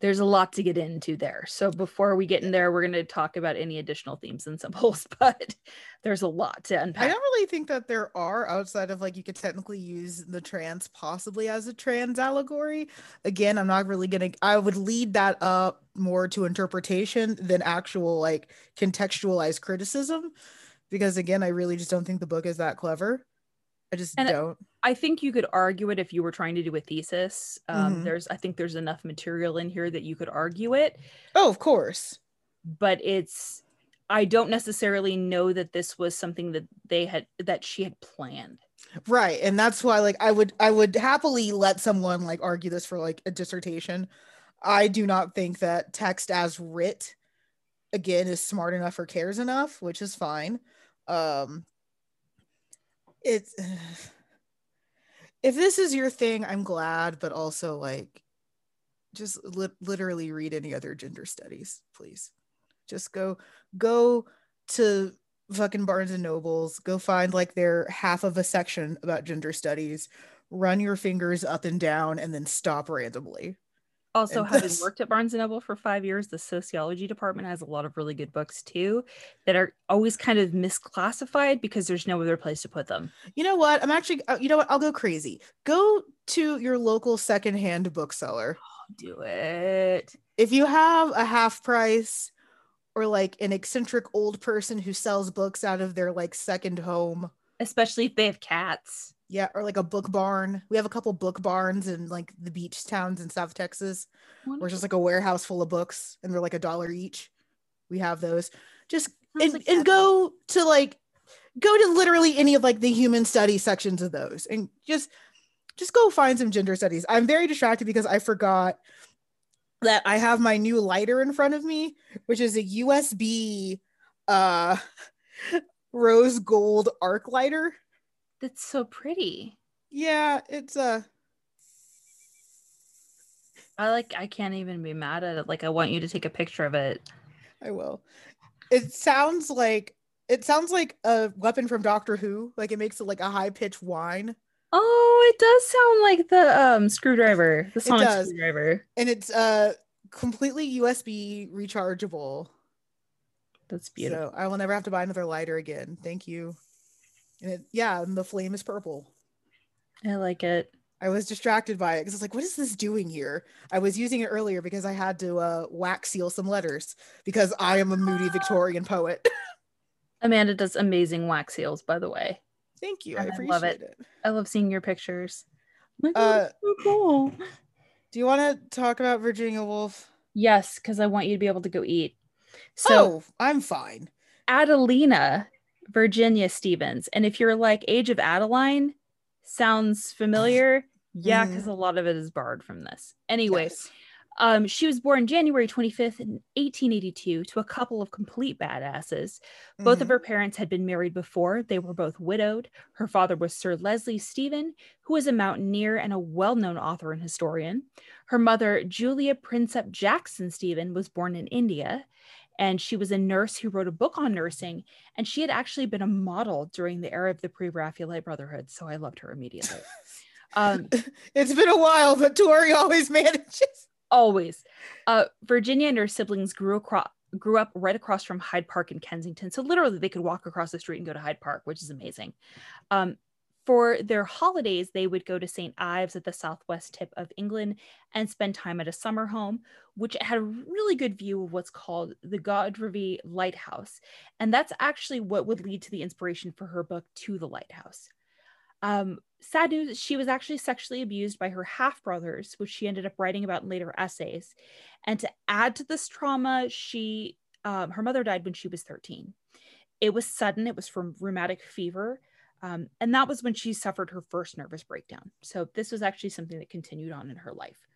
there's a lot to get into there. So before we get in there, we're going to talk about any additional themes and symbols, but there's a lot to unpack. I don't really think that there are outside of like you could technically use the trans possibly as a trans allegory. Again, I'm not really gonna I would lead that up more to interpretation than actual like contextualized criticism. Because again, I really just don't think the book is that clever. I just And don't. I think you could argue it if you were trying to do a thesis. Um, Mhm. There's, I think there's enough material in here that you could argue it, Oh, of course. but it's, I don't necessarily know that this was something that they had, that she had planned. Right. And that's why like I would I would happily let someone like argue this for like a dissertation. I do not think that text as writ again is smart enough or cares enough, which is fine. Um it's if this is your thing, I'm glad, but also like just li- literally read any other gender studies, please. Just go go to fucking Barnes and Nobles, go find like their half of a section about gender studies, run your fingers up and down, and then stop randomly. Also, And having worked at Barnes and Noble for five years, the sociology department has a lot of really good books too that are always kind of misclassified because there's no other place to put them. You know what? I'm actually, uh, you know what? I'll go crazy. Go to your local secondhand bookseller. Do it. If you have a half price or like an eccentric old person who sells books out of their like second home. Especially if they have cats. Yeah, or like a book barn. We have a couple book barns in like the beach towns in South Texas, where it's just like a warehouse full of books and they're like a dollar each. We have those. Just and, like and go to like go to literally any of like the human study sections of those and just just go find some gender studies. I'm very distracted because I forgot that I have my new lighter in front of me, which is a USB uh rose gold arc lighter. That's so pretty. Yeah, it's a I like I can't even be mad at it. Like I want you to take a picture of it. I will. It sounds like it sounds like a weapon from Doctor Who. Like it makes it like a high pitched whine. Oh, it does sound like the um screwdriver, the sonic does. screwdriver. And it's uh completely USB rechargeable. That's beautiful. So I will never have to buy another lighter again. Thank you. And it, yeah, and the flame is purple. I like it. I was distracted by it because it's like, what is this doing here? I was using it earlier because I had to uh, wax seal some letters because I am a moody Victorian poet. Amanda does amazing wax seals, by the way. Thank you. I And I appreciate love it. it. I love seeing your pictures. Oh my God, Uh, it's so cool. Do you want to talk about Virginia Woolf? Yes, because I want you to be able to go eat. So oh, I'm fine. Adeline Virginia Stevens. And if you're like Age of Adeline, sounds familiar. Yeah, because a lot of it is borrowed from this. Anyway, Yes. um, she was born January 25th, 1882, to a couple of complete badasses. Both of Mhm. her parents had been married before. They were both widowed. Her father was Sir Leslie Stephen, who was a mountaineer and a well known author and historian. Her mother, Julia Prinsep Jackson Stephen, was born in India. And she was a nurse who wrote a book on nursing. And she had actually been a model during the era of the pre Raphaelite Brotherhood. So I loved her immediately. Um, it's been a while, but Tori always manages. always. Uh, Virginia and her siblings grew across grew up right across from Hyde Park in Kensington. So literally they could walk across the street and go to Hyde Park, which is amazing. Um, for their holidays, they would go to St. Ives at the southwest tip of England and spend time at a summer home, which had a really good view of what's called the Godrevy Lighthouse. And that's actually what would lead to the inspiration for her book, To the Lighthouse. Um, sad news, she was actually sexually abused by her half brothers, which she ended up writing about in later essays. And to add to this trauma, she um, her mother died when she was 13. It was sudden, it was from rheumatic fever. Um, and that was when she suffered her first nervous breakdown. So this was actually something that continued on in her life.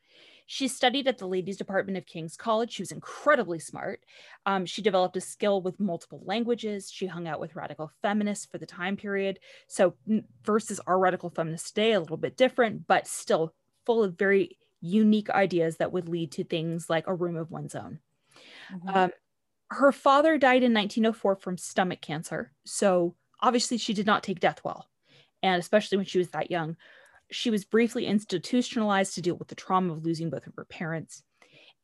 She studied at the ladies' department of King's College. She was incredibly smart. Um, she developed a skill with multiple languages. She hung out with radical feminists for the time period. So, versus our radical feminists today, a little bit different, but still full of very unique ideas that would lead to things like a room of one's own. Um, her father died in 1904 from stomach cancer. So obviously she did not take death well. And especially when she was that young, she was briefly institutionalized to deal with the trauma of losing both of her parents.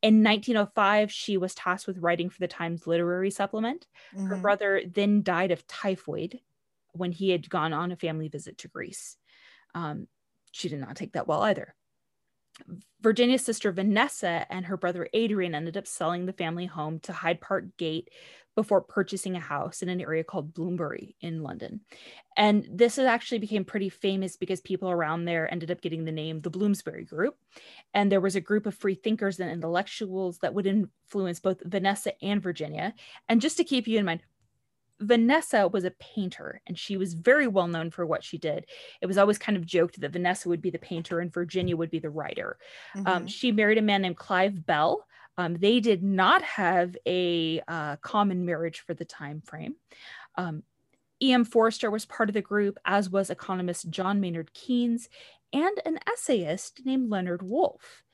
In 1905, she was tasked with writing for the Times literary supplement. Her Mhm. brother then died of typhoid when he had gone on a family visit to Greece. Um, she did not take that well either. Virginia's sister Vanessa and her brother Adrian ended up selling the family home to Hyde Park Gate before purchasing a house in an area called Bloomsbury in London. And this actually became pretty famous because people around there ended up getting the name the Bloomsbury Group. And there was a group of free thinkers and intellectuals that would influence both Vanessa and Virginia. And just to keep you in mind, Vanessa was a painter and she was very well known for what she did. It was always kind of joked that Vanessa would be the painter and Virginia would be the writer. Um, Mhm. she married a man named Clive Bell. Um, they did not have a uh, common marriage for the time frame. Um, E.M. Forster was part of the group, as was economist John Maynard Keynes and an essayist named Leonard Woolf.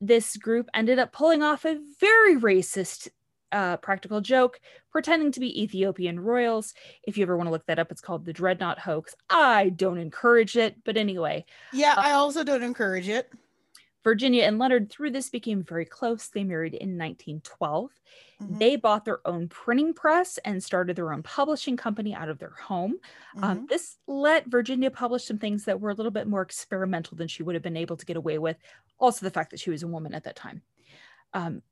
This group ended up pulling off a very racist uh, practical joke, pretending to be Ethiopian royals. If you ever want to look that up, it's called the Dreadnought hoax. I don't encourage it, but anyway, yeah, I also don't encourage it. Virginia and Leonard, through this, became very close. They married in 1912. Mhm. They bought their own printing press and started their own publishing company out of their home. Um, Mhm. this let Virginia publish some things that were a little bit more experimental than she would have been able to get away with. Also, the fact that she was a woman at that time. Um,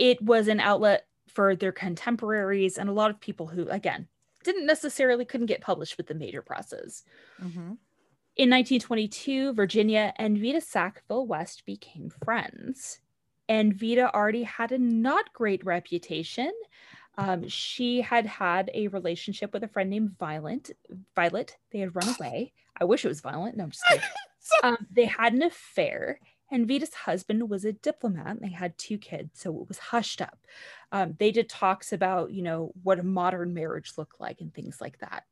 it was an outlet for their contemporaries and a lot of people who, again, didn't necessarily couldn't get published with the major presses. Mm-hmm. In 1922, Virginia and Vita Sackville West became friends. And Vita already had a not great reputation. Um, she had had a relationship with a friend named Violet. Violet. They had run away. I wish it was violent. No, I'm just kidding. um, they had an affair, and Vita's husband was a diplomat. They had two kids, so it was hushed up. Um, they did talks about, you know, what a modern marriage looked like and things like that.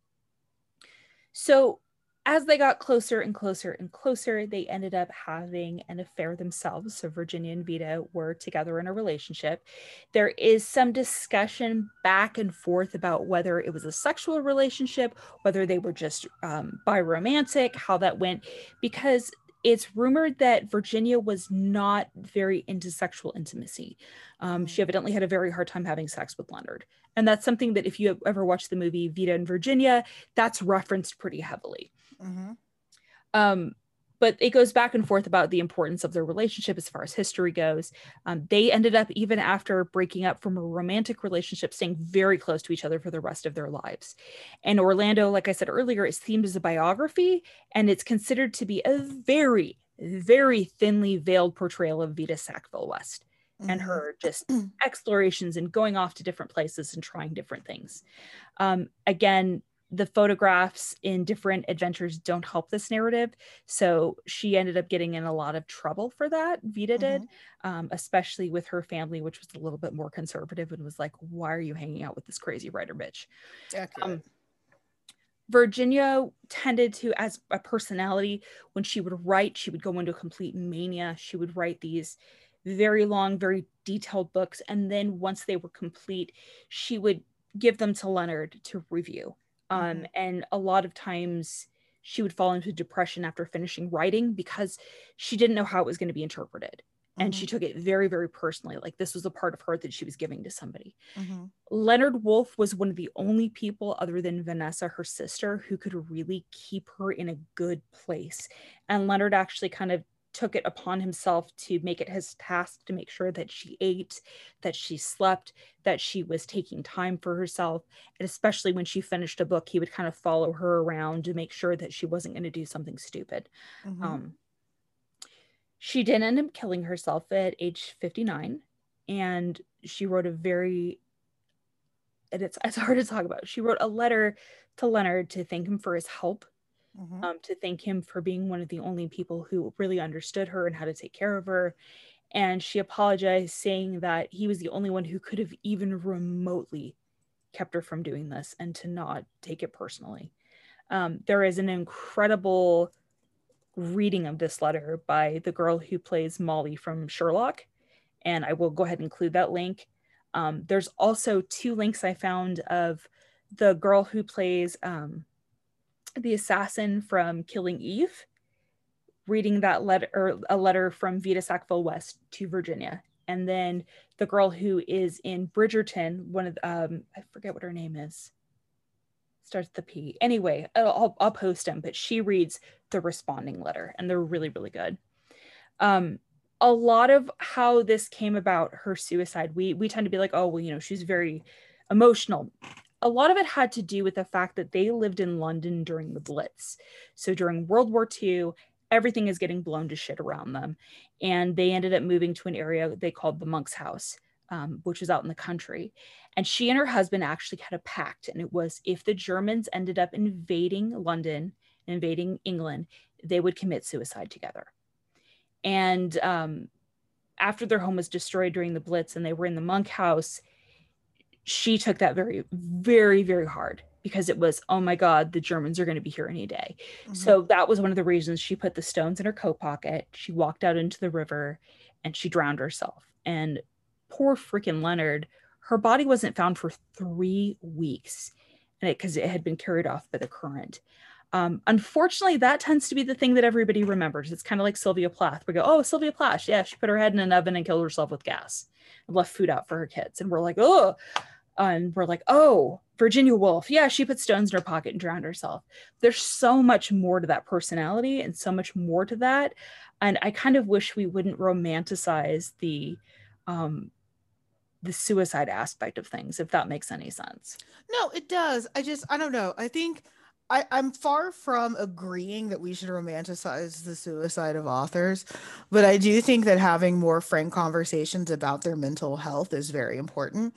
So as they got closer and closer and closer, they ended up having an affair themselves. So Virginia and Vita were together in a relationship. There is some discussion back and forth about whether it was a sexual relationship, whether they were just um, biromantic, how that went, because it's rumored that Virginia was not very into sexual intimacy. Um, she mm. evidently had a very hard time having sex with Leonard. And that's something that if you ever watched the movie Vita and Virginia, that's referenced pretty heavily. Mm-hmm. Um, but it goes back and forth about the importance of their relationship as far as history goes. Um, they ended up, even after breaking up from a romantic relationship, staying very close to each other for the rest of their lives. And Orlando, like I said earlier, is themed as a biography, and it's considered to be a very, very thinly veiled portrayal of Vita Sackville West mm-hmm. and her just explorations and going off to different places and trying different things. Um, again, the photographs in different adventures don't help this narrative. So she ended up getting in a lot of trouble for that. Vita mm-hmm. did, um, especially with her family, which was a little bit more conservative and was like, why are you hanging out with this crazy writer bitch? Um, Virginia tended to, as a personality, when she would write, she would go into a complete mania. She would write these very long, very detailed books. And then once they were complete, she would give them to Leonard to review um, mm-hmm. and a lot of times she would fall into depression after finishing writing because she didn't know how it was going to be interpreted and mm-hmm. she took it very very personally like this was a part of her that she was giving to somebody mm-hmm. leonard woolf was one of the only people other than vanessa her sister who could really keep her in a good place and leonard actually kind of took it upon himself to make it his task to make sure that she ate, that she slept, that she was taking time for herself. And especially when she finished a book, he would kind of follow her around to make sure that she wasn't going to do something stupid. Mm-hmm. Um, she did end up killing herself at age 59. And she wrote a very, and it's, it's hard to talk about. She wrote a letter to Leonard to thank him for his help mm-hmm. um, to thank him for being one of the only people who really understood her and how to take care of her. And she apologized, saying that he was the only one who could have even remotely kept her from doing this and to not take it personally. Um, there is an incredible reading of this letter by the girl who plays Molly from Sherlock. And I will go ahead and include that link. Um, there's also two links I found of the girl who plays um, the assassin from Killing Eve, reading that letter, or a letter from Vita Sackville West to Virginia, and then the girl who is in Bridgerton, one of um, I forget what her name is, starts the P. Anyway, I'll, I'll post them, but she reads the responding letter, and they're really really good. Um, a lot of how this came about, her suicide, we we tend to be like, oh well, you know, she's very emotional a lot of it had to do with the fact that they lived in London during the Blitz. So during World War II, everything is getting blown to shit around them. And they ended up moving to an area they called the Monk's House, um, which was out in the country. And she and her husband actually had a pact. And it was if the Germans ended up invading London, invading England, they would commit suicide together. And um, after their home was destroyed during the Blitz and they were in the monk house, she took that very, very, very hard because it was, oh my God, the Germans are going to be here any day. Mm-hmm. So that was one of the reasons she put the stones in her coat pocket. She walked out into the river and she drowned herself. And poor freaking Leonard, her body wasn't found for three weeks because it, it, had been carried off by the current. Um, unfortunately, that tends to be the thing that everybody remembers. It's kind of like Sylvia Plath. We go, oh, Sylvia Plath. Yeah, she put her head in an oven and killed herself with gas and left food out for her kids. And we're like, oh, and we're like, oh, Virginia Woolf. Yeah, she put stones in her pocket and drowned herself. There's so much more to that personality and so much more to that. And I kind of wish we wouldn't romanticize the um, the suicide aspect of things, if that makes any sense. No, it does. I just I don't know. I think I, I'm far from agreeing that we should romanticize the suicide of authors, but I do think that having more frank conversations about their mental health is very important.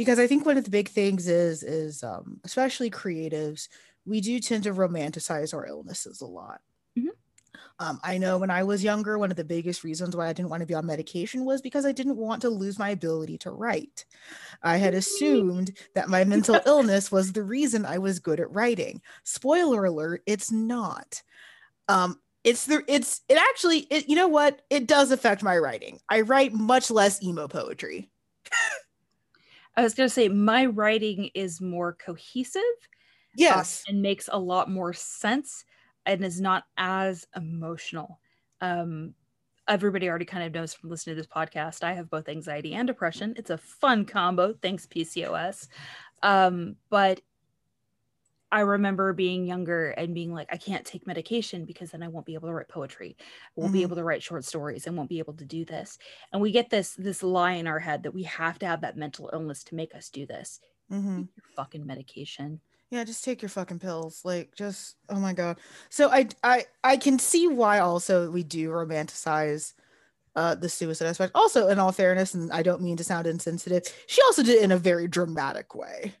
Because I think one of the big things is is um, especially creatives, we do tend to romanticize our illnesses a lot. Mhm. Um, I know when I was younger, one of the biggest reasons why I didn't want to be on medication was because I didn't want to lose my ability to write. I had assumed that my mental illness was the reason I was good at writing. Spoiler alert, it's not. Um, it's the it's it actually it, you know what it does affect my writing. I write much less emo poetry. I was going to say my writing is more cohesive uh, Yes. and makes a lot more sense and is not as emotional. Um, everybody already kind of knows from listening to this podcast. I have both anxiety and depression. It's a fun combo. Thanks, PCOS. Um, but I remember being younger and being like, I can't take medication because then I won't be able to write poetry. I won't be Mhm. able to write short stories. I won't be able to do this. And we get this this lie in our head that we have to have that mental illness to make us do this. Mm-hmm. Your fucking medication. Yeah, just take your fucking pills. Like, just oh my god. So I I I can see why also we do romanticize uh the suicide aspect. Also, in all fairness, and I don't mean to sound insensitive, she also did it in a very dramatic way.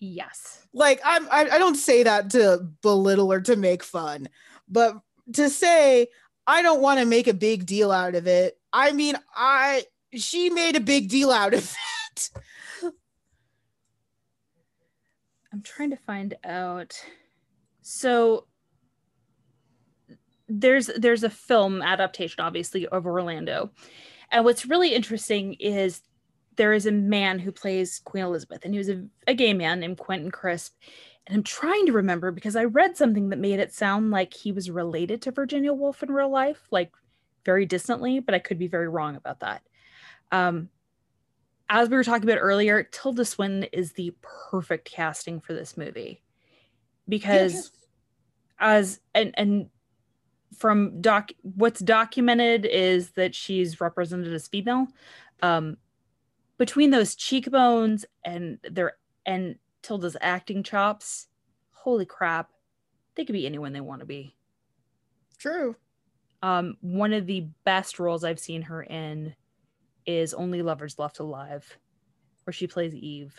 Yes. Like I'm I, I don't say that to belittle or to make fun, but to say I don't want to make a big deal out of it. I mean, I she made a big deal out of it. I'm trying to find out. So there's there's a film adaptation obviously of Orlando. And what's really interesting is there is a man who plays Queen Elizabeth and he was a, a gay man named Quentin Crisp. And I'm trying to remember because I read something that made it sound like he was related to Virginia Woolf in real life, like very distantly, but I could be very wrong about that. Um, as we were talking about earlier, Tilda Swinton is the perfect casting for this movie because as and and from doc what's documented is that she's represented as female um between those cheekbones and their and tilda's acting chops holy crap they could be anyone they want to be. True. um one of the best roles i've seen her in is only lovers left alive where she plays eve.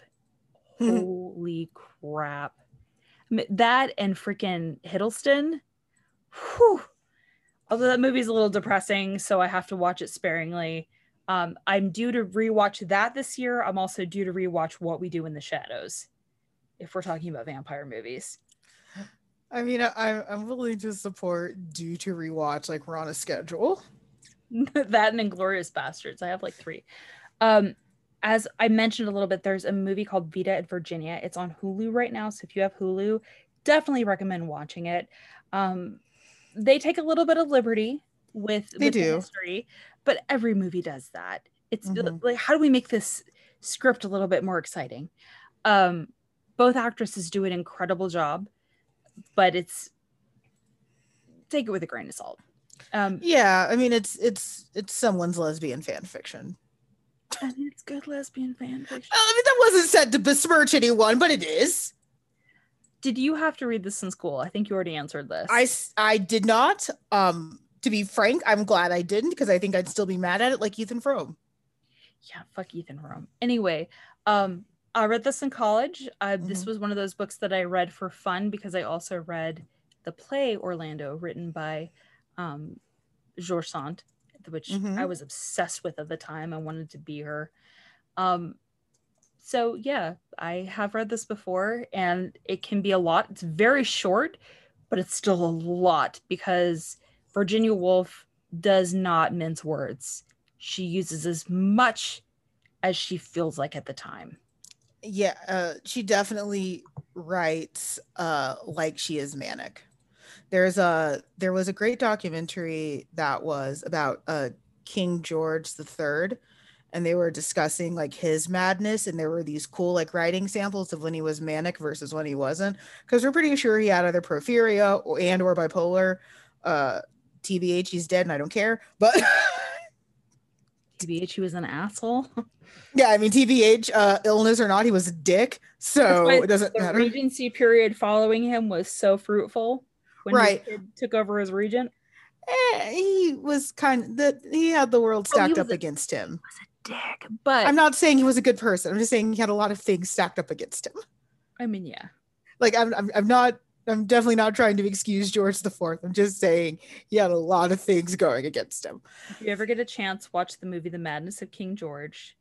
Holy crap. I mean, that and freaking hiddleston whew. although that movie's a little depressing so i have to watch it sparingly um, i'm due to rewatch that this year i'm also due to rewatch what we do in the shadows if we're talking about vampire movies I mean, I, I'm willing to support due to rewatch. Like we're on a schedule. that and Inglourious Basterds. I have like three. Um, as I mentioned a little bit, there's a movie called Vita at Virginia. It's on Hulu right now. So if you have Hulu, definitely recommend watching it. Um, they take a little bit of liberty with, They with the do. history, but every movie does that. It's Mhm. like, how do we make this script a little bit more exciting? Um, both actresses do an incredible job, but it's take it with a grain of salt. Um, Yeah, I mean, it's it's it's someone's lesbian fan fiction. and it's good lesbian fan fiction. I mean, that wasn't said to besmirch anyone, but it is. Did you have to read this in school? I think you already answered this. I I did not. Um, to be frank, I'm glad I didn't because I think I'd still be mad at it, like Ethan Frome. yeah, fuck Ethan Frome. Anyway, um, I read this in college. Uh, This Mhm. was one of those books that I read for fun because I also read the play Orlando, written by um, George Sand, which Mhm. I was obsessed with at the time. I wanted to be her. Um, so yeah, I have read this before, and it can be a lot. It's very short, but it's still a lot because Virginia Woolf does not mince words. She uses as much as she feels like at the time. Yeah, uh, she definitely writes uh, like she is manic. There's a there was a great documentary that was about uh, King George the Third, and they were discussing like his madness, and there were these cool like writing samples of when he was manic versus when he wasn't, because we're pretty sure he had either porphyria or, and or bipolar. Uh, TBH, he's dead, and I don't care. But TBH, he was an asshole. Yeah, I mean, TBH, uh, illness or not, he was a dick. So it doesn't the matter. regency period following him was so fruitful when Right. kid took over as regent. Eh, he was kind of the he had the world Oh, stacked was up a- against him. Was a dick, but I'm not saying he was a good person. I'm just saying he had a lot of things stacked up against him. I mean, yeah. Like I'm, I'm, I'm not. I'm definitely not trying to excuse George the Fourth. I'm just saying he had a lot of things going against him. If you ever get a chance, watch the movie The Madness of King George.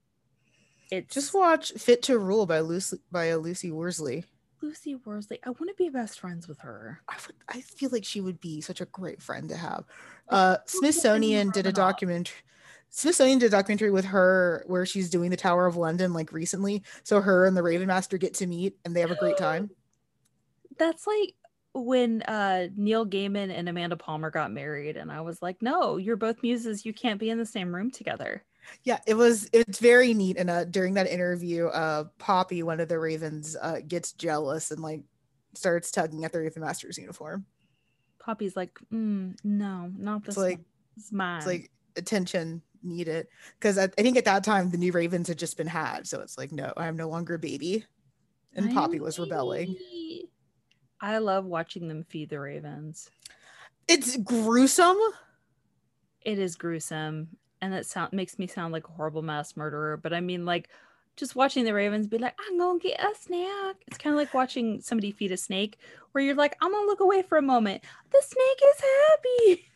It's Just watch "Fit to Rule" by Lucy by Lucy Worsley. Lucy Worsley. I want to be best friends with her. I would, I feel like she would be such a great friend to have. Uh, Smithsonian did a documentary. Smithsonian did a documentary with her where she's doing the Tower of London like recently. So her and the Raven Master get to meet and they have a great time. That's like when uh Neil Gaiman and Amanda Palmer got married, and I was like, no, you're both muses. You can't be in the same room together. Yeah, it was. It's very neat. And uh, during that interview, uh, Poppy, one of the Ravens, uh, gets jealous and like starts tugging at the Raven Master's uniform. Poppy's like, mm, no, not this. It's like. It's mine. it's like attention needed because I, I think at that time the new Ravens had just been had, so it's like no, I'm no longer a baby, and I Poppy was rebelling. baby. I love watching them feed the ravens. It's gruesome. It is gruesome, and it sound makes me sound like a horrible mass murderer. But I mean, like, just watching the ravens be like, "I'm gonna get a snack." It's kind of like watching somebody feed a snake, where you're like, "I'm gonna look away for a moment." The snake is happy.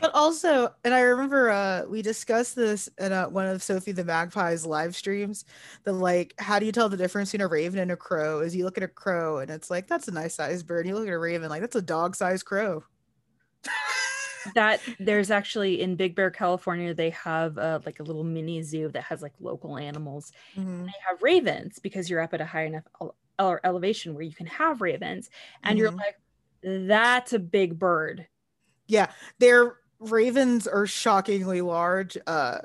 But also, and I remember uh, we discussed this in uh, one of Sophie the Magpie's live streams. The like, how do you tell the difference between a raven and a crow? Is you look at a crow and it's like that's a nice sized bird. You look at a raven like that's a dog sized crow. that there's actually in Big Bear, California, they have uh, like a little mini zoo that has like local animals. Mhm. They have ravens because you're up at a high enough ele- ele- elevation where you can have ravens, and you're Mhm. like, that's a big bird. Yeah, their ravens are shockingly large. Uh,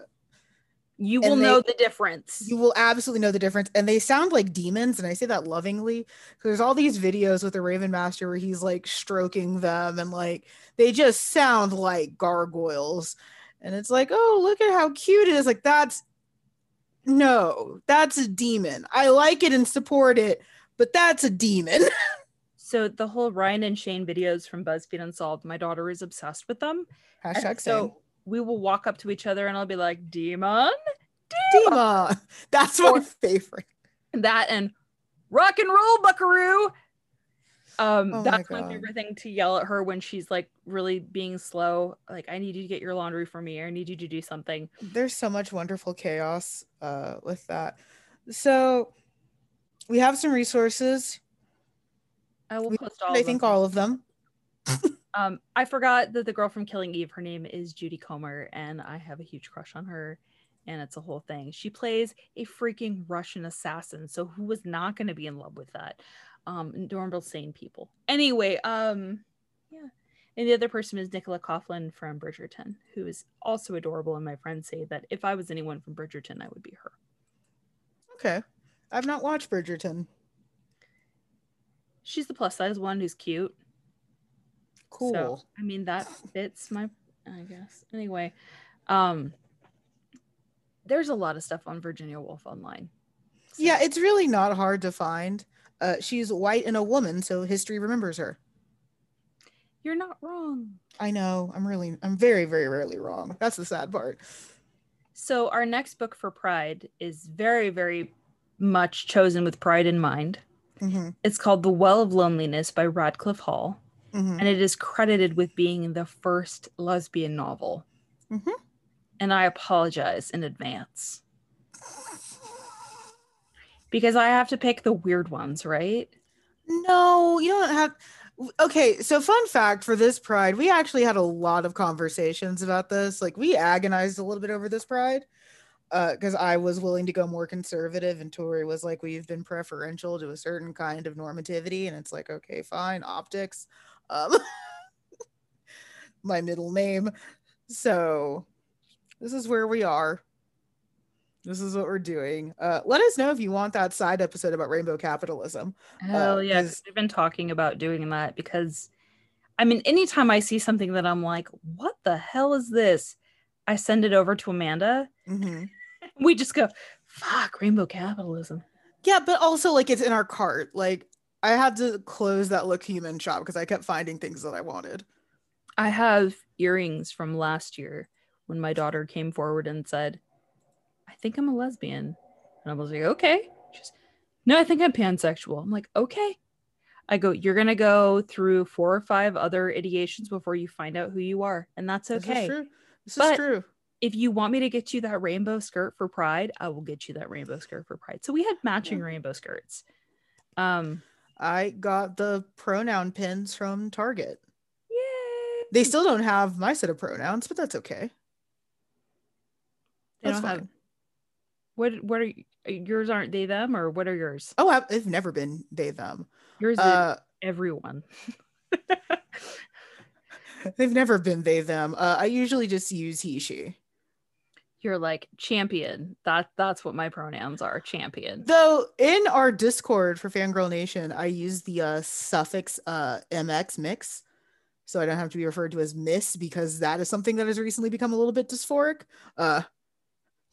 You will they- know the difference. you will absolutely know the difference, and they sound like demons. And I say that lovingly. There's all these videos with the Raven Master where he's like stroking them, and like they just sound like gargoyles. And it's like, oh, look at how cute it is. Like that's no, that's a demon. I like it and support it, but that's a demon. so the whole Ryan and Shane videos from BuzzFeed Unsolved, my daughter is obsessed with them. And Hashtag so same. we will walk up to each other and I'll be like, demon, Demon. That's my Or- favorite. that and rock and roll buckaroo. Um, Oh that's my, God. favorite thing to yell at her when she's like really being slow. Like, I need you to get your laundry for me, or I need you to do something. there's so much wonderful chaos uh with that so we have some resources I will post all. i think them. all of them Um, I forgot that the girl from Killing Eve, her name is Jodie Comer, and I have a huge crush on her. And it's a whole thing. She plays a freaking Russian assassin. So who was not going to be in love with that? Um, normal sane people. Anyway, um, yeah. And the other person is Nicola Coughlan from Bridgerton, who is also adorable. And my friends say that if I was anyone from Bridgerton, I would be her. okay i've not watched bridgerton She's the plus size one who's cute. cool So, I mean, that fits my, I guess. Anyway, um, there's a lot of stuff on Virginia Woolf online. So- yeah it's really not hard to find uh she's white and a woman so history remembers her you're not wrong. i know i'm really i'm very very rarely wrong that's the sad part So, our next book for Pride is very, very much chosen with pride in mind. Hmm It's called The Well of Loneliness by Radclyffe Hall, hmm and it is credited with being the first lesbian novel. Mhm. And I apologize in advance because I have to pick the weird ones, right? No, you don't have. Okay, so fun fact for this pride, we actually had a lot of conversations about this. Like we agonized a little bit over this pride because I was willing to go more conservative, and Tori was like, "We've been preferential to a certain kind of normativity," and it's like, okay, fine, optics, um, my middle name. So this is where we are. This is what we're doing. Uh, let us know if you want that side episode about rainbow capitalism. Hell yeah, 'cause 'cause- we've been talking about doing that because I mean, anytime I see something that I'm like, what the hell is this? I send it over to Amanda Mhm. We just go, fuck rainbow capitalism. Yeah, but also like it's in our cart. Like I had to close that Look Human shop because I kept finding things that I wanted. I have earrings from last year when my daughter came forward and said, I think I'm a lesbian. And I was like, okay. She's, no, I think I'm pansexual. I'm like, okay. I go, you're going to go through four or five other ideations before you find out who you are. And that's This is okay. true. This But- is true. If you want me to get you that rainbow skirt for pride, I will get you that rainbow skirt for pride. So we had matching rainbow skirts. Um, I got the pronoun pins from Target. yay. They still don't have my set of pronouns, but that's okay. They That's don't have fine. what what are yours aren't they them or what are yours? Oh, I- they've never been they them. Yours is Uh, everyone. they've never been they them. Uh, I usually just use he she. You're like champion. That that's what my pronouns are. Champion. Though in our Discord for Fangirl Nation, I use the uh, suffix uh, MX mix, so I don't have to be referred to as Miss because that is something that has recently become a little bit dysphoric. Uh,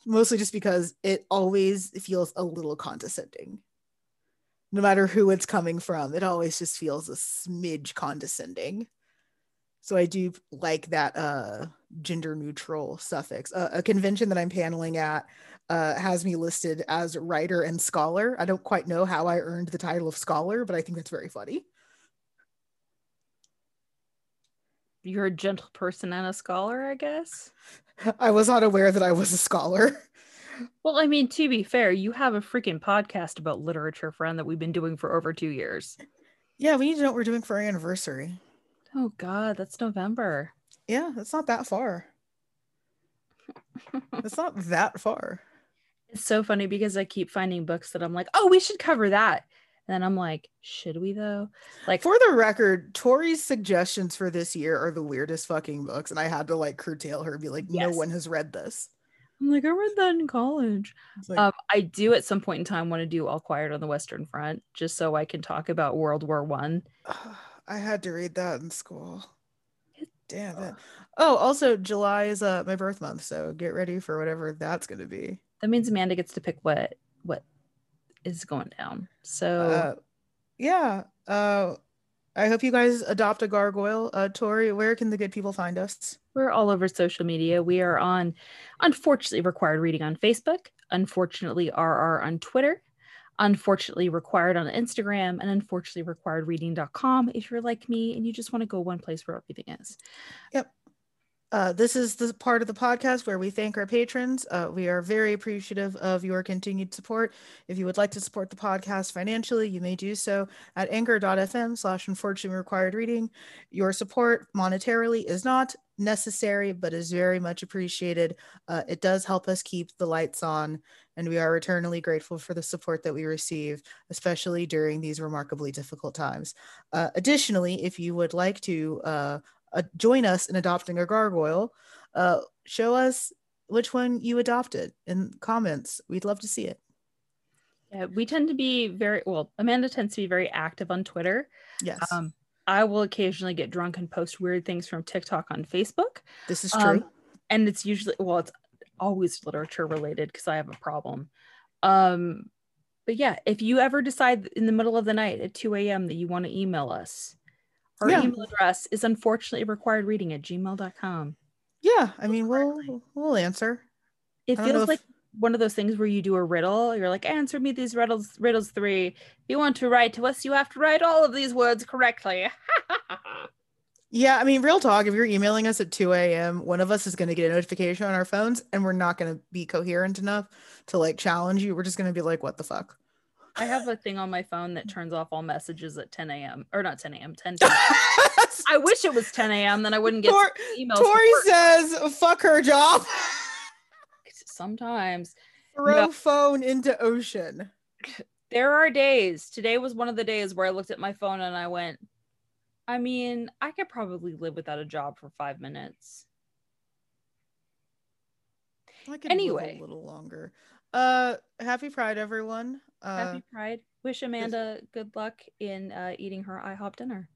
mostly just because it always feels a little condescending. No matter who it's coming from, it always just feels a smidge condescending. So I do like that uh, gender neutral suffix. Uh, a convention that I'm paneling at uh, has me listed as writer and scholar. I don't quite know how I earned the title of scholar, but I think that's very funny. You're a gentle person and a scholar, I guess. I was not aware that I was a scholar. Well, I mean, to be fair, you have a freaking podcast about literature, friend, that we've been doing for over two years. Yeah, we need to know what we're doing for our anniversary. Oh God, that's November. Yeah, it's not that far. It's not that far. It's so funny because I keep finding books that I'm like, oh, we should cover that. And then I'm like, should we though? Like, For the record, Tori's suggestions for this year are the weirdest fucking books, and I had to like curtail her and be like, no Yes. one has read this. I'm like, I read that in college. Like, Um, I do at some point in time want to do All Quiet on the Western Front, just so I can talk about World War One. I had to read that in school. Damn it. Oh, also July is uh my birth month, so get ready for whatever that's gonna be. That means Amanda gets to pick what what is going down. So Uh, yeah. Uh, I hope you guys adopt a gargoyle. Uh, Tori, where can the good people find us? we're all over social media. We are on, unfortunately, required reading on Facebook. Unfortunately, RR on Twitter. Unfortunately, required on Instagram, and unfortunately, requiredreading.com. If you're like me and you just want to go one place where everything is. Uh, this is the part of the podcast where we thank our patrons. Uh, we are very appreciative of your continued support. If you would like to support the podcast financially, you may do so at anchor.fm slash unfortunately required reading. Your support monetarily is not necessary, but is very much appreciated. Uh, it does help us keep the lights on, and we are eternally grateful for the support that we receive, especially during these remarkably difficult times. Uh, additionally, if you would like to uh, uh, join us in adopting a gargoyle, uh, show us which one you adopted in comments. We'd love to see it. Yeah, we tend to be very well. Amanda tends to be very active on Twitter. Yes, Um, I will occasionally get drunk and post weird things from TikTok on Facebook. this is true. Um, and it's usually well, it's always literature related because I have a problem. Um, but yeah, if you ever decide in the middle of the night at 2 a.m. that you want to email us, our Yeah. email address is unfortunately required reading at gmail.com. yeah, I mean, we'll we'll answer. It feels if- like one of those things where you do a riddle. You're like, answer me these riddles, riddles three. If you want to write to us, you have to write all of these words correctly. Yeah, I mean, real talk. If you're emailing us at 2 a.m., one of us is going to get a notification on our phones, and we're not going to be coherent enough to like challenge you. We're just going to be like, "What the fuck?" I have a thing on my phone that turns off all messages at 10 a.m. or not 10 a.m. 10 p.m. I wish it was 10 a.m. Then I wouldn't get Tor- emails. Tori says, "Fuck her job." Sometimes Throw No. phone into ocean. there are days. Today was one of the days where I looked at my phone and I went, I mean, I could probably live without a job for five minutes. I could Anyway. live a little longer. Uh, happy Pride, everyone. Uh, Happy Pride. Wish Amanda good luck in uh, eating her IHOP dinner.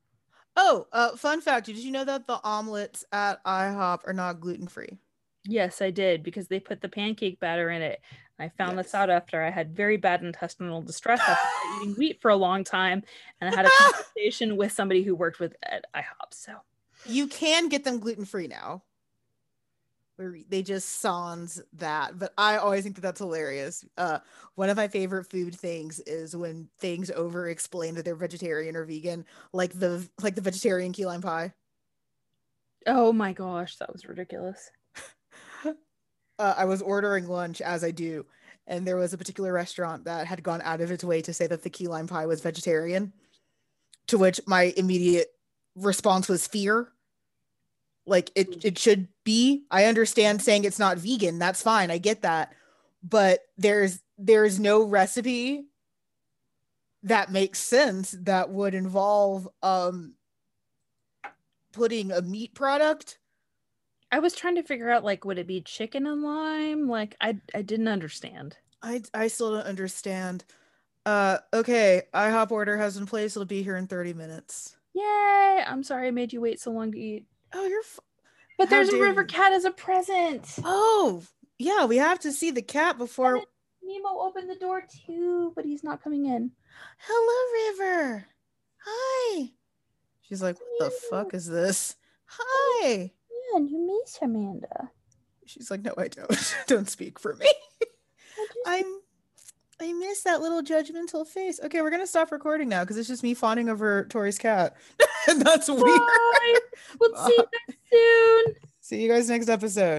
oh, uh, fun fact: Did you know that the omelets at IHOP are not gluten free? Yes, I did because they put the pancake batter in it. I found Yes. this out after I had very bad intestinal distress after eating wheat for a long time, and I had a conversation with somebody who worked with at IHOP. So You can get them gluten free now. Where they just sans that, but I always think that that's hilarious. Uh, one of my favorite food things is when things over explain that they're vegetarian or vegan, like the like the vegetarian key lime pie. Oh my gosh, that was ridiculous. uh, I was ordering lunch as I do, and there was a particular restaurant that had gone out of its way to say that the key lime pie was vegetarian. To which my immediate response was fear. Like it, it should be. I understand saying it's not vegan. That's fine. I get that, but there's there's no recipe that makes sense that would involve um putting a meat product I was trying to figure out like would it be chicken and lime? Like I I didn't understand. I I still don't understand. Uh okay, IHOP order has been placed. It'll be here in 30 minutes. Yay! I'm sorry I made you wait so long to eat. Oh, you're f- But there's a river cat as a present. Oh, yeah, we have to see the cat before Nemo opened the door too, but he's not coming in. Hello, River. Hi. She's like, "What the fuck is this?" Oh, Hi. Man, you miss Amanda. She's like, "No, I don't. don't speak for me. I'm I miss that little judgmental face. Okay, we're gonna stop recording now because it's just me fawning over Tori's cat. and that's weird. We'll see you guys soon. See you guys next episode.